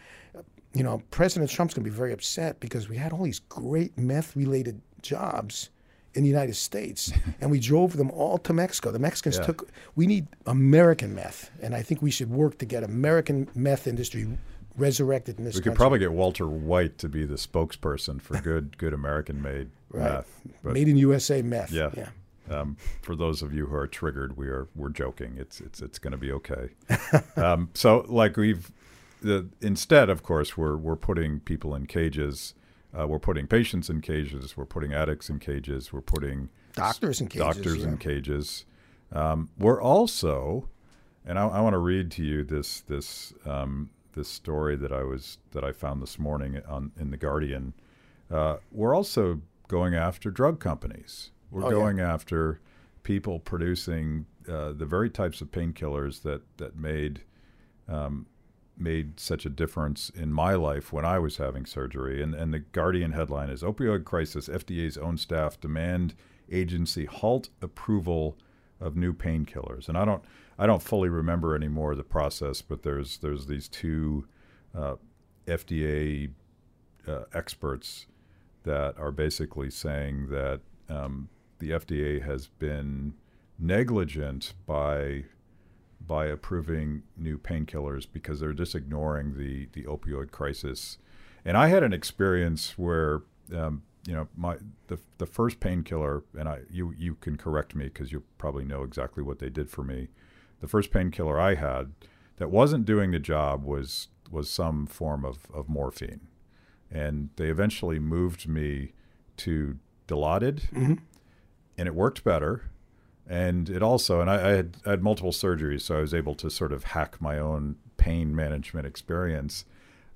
you know, President Trump's going to be very upset because we had all these great meth related jobs in the United States and we drove them all to Mexico. The Mexicans Yeah. took, we need American meth. And I think we should work to get American meth industry resurrected in this We could country. probably get Walter White to be the spokesperson for good, good American-made Right. meth. But Made in USA meth. Yeah. Yeah. um, for those of you who are triggered, we are we're joking. It's it's it's going to be okay. um, so like we've the instead, of course, we're we're putting people in cages. Uh, we're putting patients in cages. We're putting addicts in cages. We're putting Doctors in cages. doctors yeah. in cages. Um, we're also, and I, I want to read to you this this um, this story that I was that I found this morning on in the Guardian. Uh, we're also going after drug companies. We're Oh, yeah. going after people producing uh, the very types of painkillers that that made um, made such a difference in my life when I was having surgery. And and the Guardian headline is opioid crisis. FDA's own staff demand agency halt approval of new painkillers. And I don't I don't fully remember anymore the process, but there's there's these two uh, FDA uh, experts that are basically saying that um, the FDA has been negligent by by approving new painkillers because they're just ignoring the the opioid crisis. And I had an experience where um, you know my the the first painkiller, and I you you can correct me because you probably know exactly what they did for me. The first painkiller I had that wasn't doing the job was was some form of, of morphine, and they eventually moved me to Dilaudid, and it worked better. And it also, and I, I, had, I had multiple surgeries, so I was able to sort of hack my own pain management experience.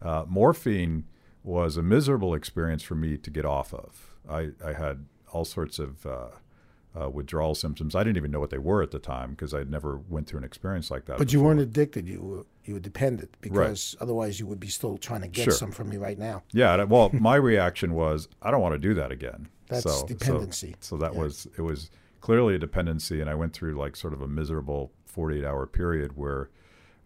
Uh, morphine was a miserable experience for me to get off of. I, I had all sorts of uh, uh, withdrawal symptoms. I didn't even know what they were at the time because I never went through an experience like that. But you weren't addicted. You were you were dependent because otherwise you would be still trying to get Sure. some from me right now. Yeah. Well, my reaction was, I don't want to do that again. That's so, so- dependency. So, that Yeah. was it was clearly a dependency, and I went through like sort of a miserable 48 hour period where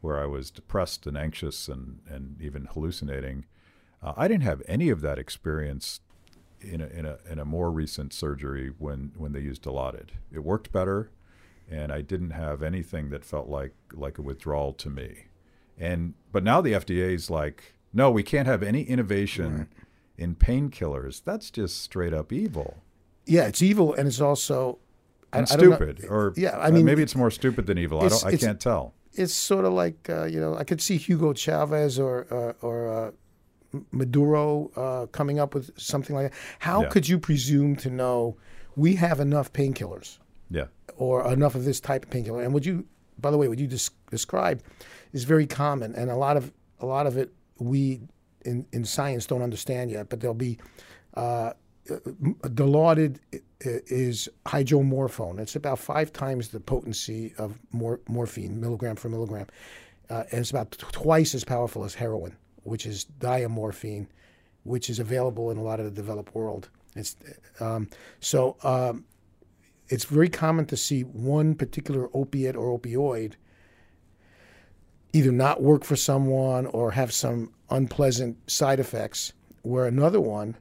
where I was depressed and anxious and and even hallucinating. Uh, I didn't have any of that experience in a, in a in a more recent surgery when when they used Dilaudid. It worked better, and I didn't have anything that felt like like a withdrawal to me. And but now the FDA's like, no, we can't have any innovation in painkillers. That's just straight up evil Yeah, it's evil and it's also and I know- stupid. Or yeah, I uh, mean maybe it's more stupid than evil. I don't. I can't tell. it's sort of like uh, you know I could see Hugo Chavez or uh, or uh, Maduro uh, coming up with something like that. How Yeah. could you presume to know we have enough painkillers Yeah. or enough of this type of painkiller? And would you, by the way, would you des- describe is very common, and a lot of a lot of it we in in science don't understand yet. But there'll be uh, i- is hydromorphone. It's about five times the potency of mor- morphine, milligram for milligram, uh, and it's about t- twice as powerful as heroin, which is diamorphine, which is available in a lot of the developed world. It's um, so um, it's very common to see one particular opiate or opioid either not work for someone or have some unpleasant side effects, where another one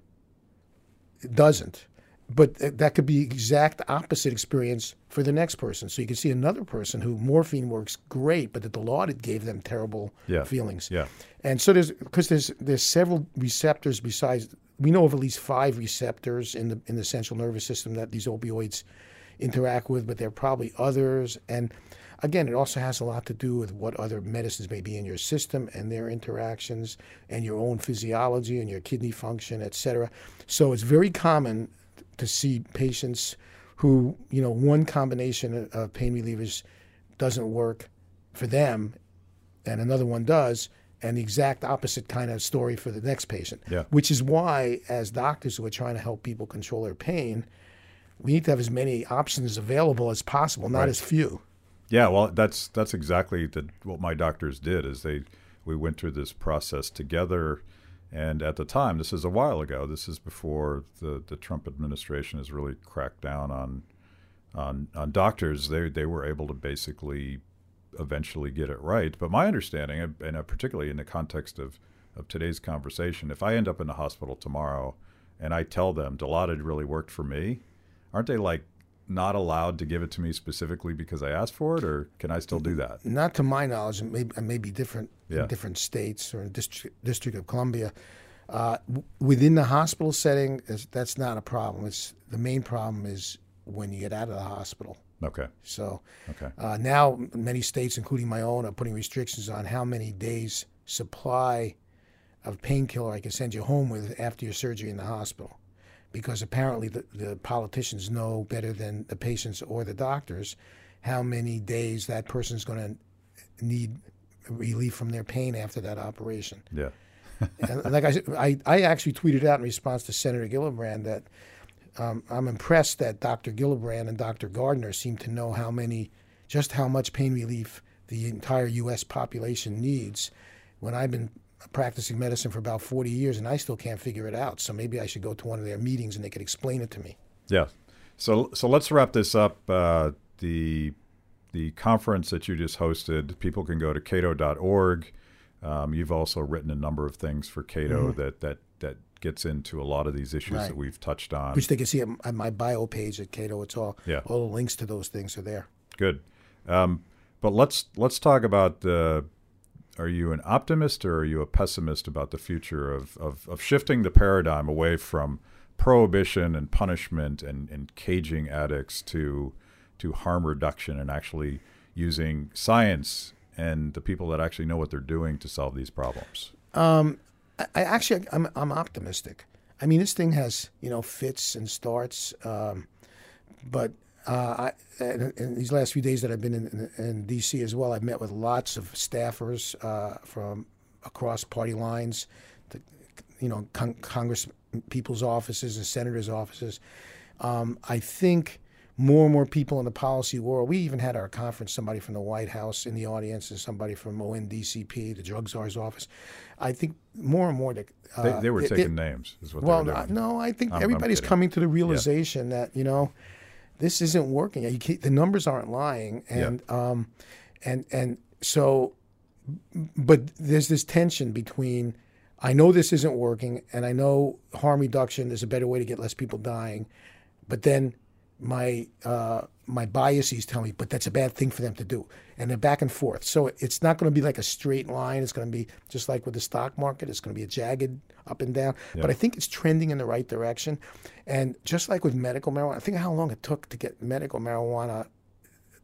doesn't. But th- that could be exact opposite experience for the next person. So you can see another person who morphine works great, but the Dilaudid gave them terrible Yeah. feelings. Yeah. And so there's because there's there's several receptors besides we know of at least five receptors in the in the central nervous system that these opioids interact with, but there are probably others. And again, it also has a lot to do with what other medicines may be in your system and their interactions and your own physiology and your kidney function, et cetera. So it's very common to see patients who, you know, one combination of pain relievers doesn't work for them and another one does, and the exact opposite kind of story for the next patient. Yeah. Which is why, as doctors who are trying to help people control their pain, we need to have as many options available as possible, not Right. as few. Yeah, well, that's that's exactly the, what my doctors did. Is they we went through this process together, and at the time, this is a while ago. This is before the, the Trump administration has really cracked down on on on doctors. They they were able to basically eventually get it right. But my understanding, and uh, particularly in the context of of today's conversation, if I end up in the hospital tomorrow and I tell them Dilaudid really worked for me, aren't they like not allowed to give it to me specifically because I asked for it, or can I still do that? Not to my knowledge, it may, it may be different Yeah. in different states or in District, District of Columbia. Uh, w- within the hospital setting, is, that's not a problem. It's the main problem is when you get out of the hospital. Okay, So okay, uh, now many states, including my own, are putting restrictions on how many days supply of painkiller I can send you home with after your surgery in the hospital. Because apparently the, the politicians know better than the patients or the doctors how many days that person's going to need relief from their pain after that operation. yeah, and like I, said, I, I actually tweeted out in response to Senator Gillibrand that um, I'm impressed that Dr. Gillibrand and Dr. Gardner seem to know how many, just how much pain relief the entire U.S. population needs. When I've been practicing medicine for about 40 years and I still can't figure it out, so maybe I should go to one of their meetings and they could explain it to me. yeah. So so let's wrap this up. Uh, the the conference that you just hosted, people can go to cato.org. Um, you've also written a number of things for Cato that that that gets into a lot of these issues Right. that we've touched on. Which they can see at my bio page at Cato. It's all Yeah. all the links to those things are there. Good. Um, but let's let's talk about uh, are you an optimist or are you a pessimist about the future of, of, of shifting the paradigm away from prohibition and punishment and, and caging addicts to to harm reduction and actually using science and the people that actually know what they're doing to solve these problems? I, I actually, I'm, I'm optimistic. I mean, this thing has, you know, fits and starts. Um, but uh, I, in, in these last few days that I've been in, in, in D.C. as well, I've met with lots of staffers uh, from across party lines, the, you know, con- Congress people's offices and senators' offices. Um, I think more and more people in the policy world. We even had our conference, somebody from the White House in the audience and somebody from ONDCP, the drug czar's office. I think more and more that uh, They, they were taking it- names, is what well, they were doing. no, I think I'm- I'm everybody's coming to the realization that you know this isn't working. You can't, the numbers aren't lying, and um, and and so, but there's this tension between I know this isn't working, and I know harm reduction is a better way to get less people dying, but then my uh, my biases tell me, but that's a bad thing for them to do, and they're back and forth. So it's not going to be like a straight line. It's going to be just like with the stock market. It's going to be a jagged up and down. But I think it's trending in the right direction, and just like with medical marijuana, I think how long it took to get medical marijuana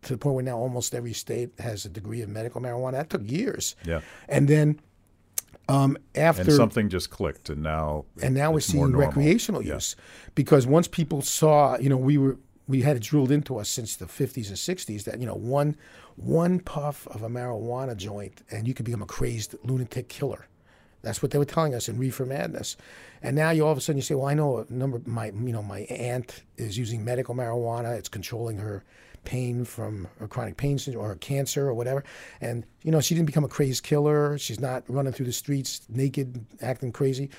to the point where now almost every state has a degree of medical marijuana. That took years. Yeah. And then um, after And something just clicked, and now and now we're seeing recreational Yeah. use because once people saw, you know, we were we had it drilled into us since the 50s and 60s that you know one one puff of a marijuana joint and you could become a crazed lunatic killer. That's what they were telling us in Reefer Madness. And now you all of a sudden you say, well, I know a number. My you know my aunt is using medical marijuana. It's controlling her pain from her chronic pain syndrome or cancer or whatever. And you know she didn't become a crazed killer. She's not running through the streets naked, acting crazy.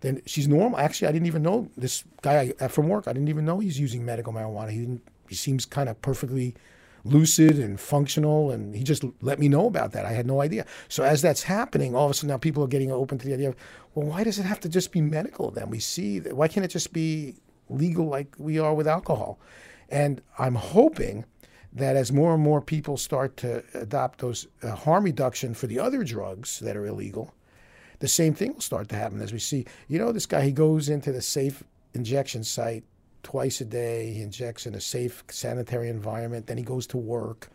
Then she's normal. Actually, I didn't even know this guy from work. I didn't even know he's using medical marijuana. He. He seems kind of perfectly lucid and functional and he just let me know about that i had no idea so as that's happening all of a sudden now people are getting open to the idea of well why does it have to just be medical then we see that why can't it just be legal like we are with alcohol and i'm hoping that as more and more people start to adopt those uh, harm reduction for the other drugs that are illegal the same thing will start to happen as we see you know this guy he goes into the safe injection site twice a day. He injects in a safe, sanitary environment. Then he goes to work.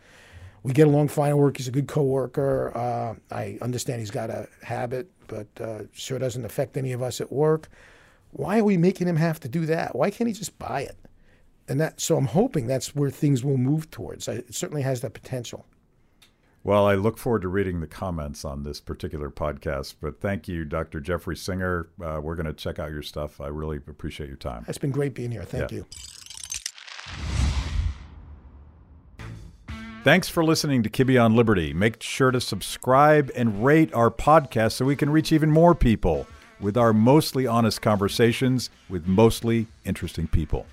We get along fine at work. He's a good coworker. Uh, I understand he's got a habit, but uh, sure doesn't affect any of us at work. Why are we making him have to do that? Why can't he just buy it? And that, so I'm hoping that's where things will move towards. It certainly has that potential. Well, I look forward to reading the comments on this particular podcast. But thank you, Dr. Jeffrey Singer. Uh, we're going to check out your stuff. I really appreciate your time. It's been great being here. Thank yeah. you. Thanks for listening to Kibbe on Liberty. Make sure to subscribe and rate our podcast so we can reach even more people with our mostly honest conversations with mostly interesting people.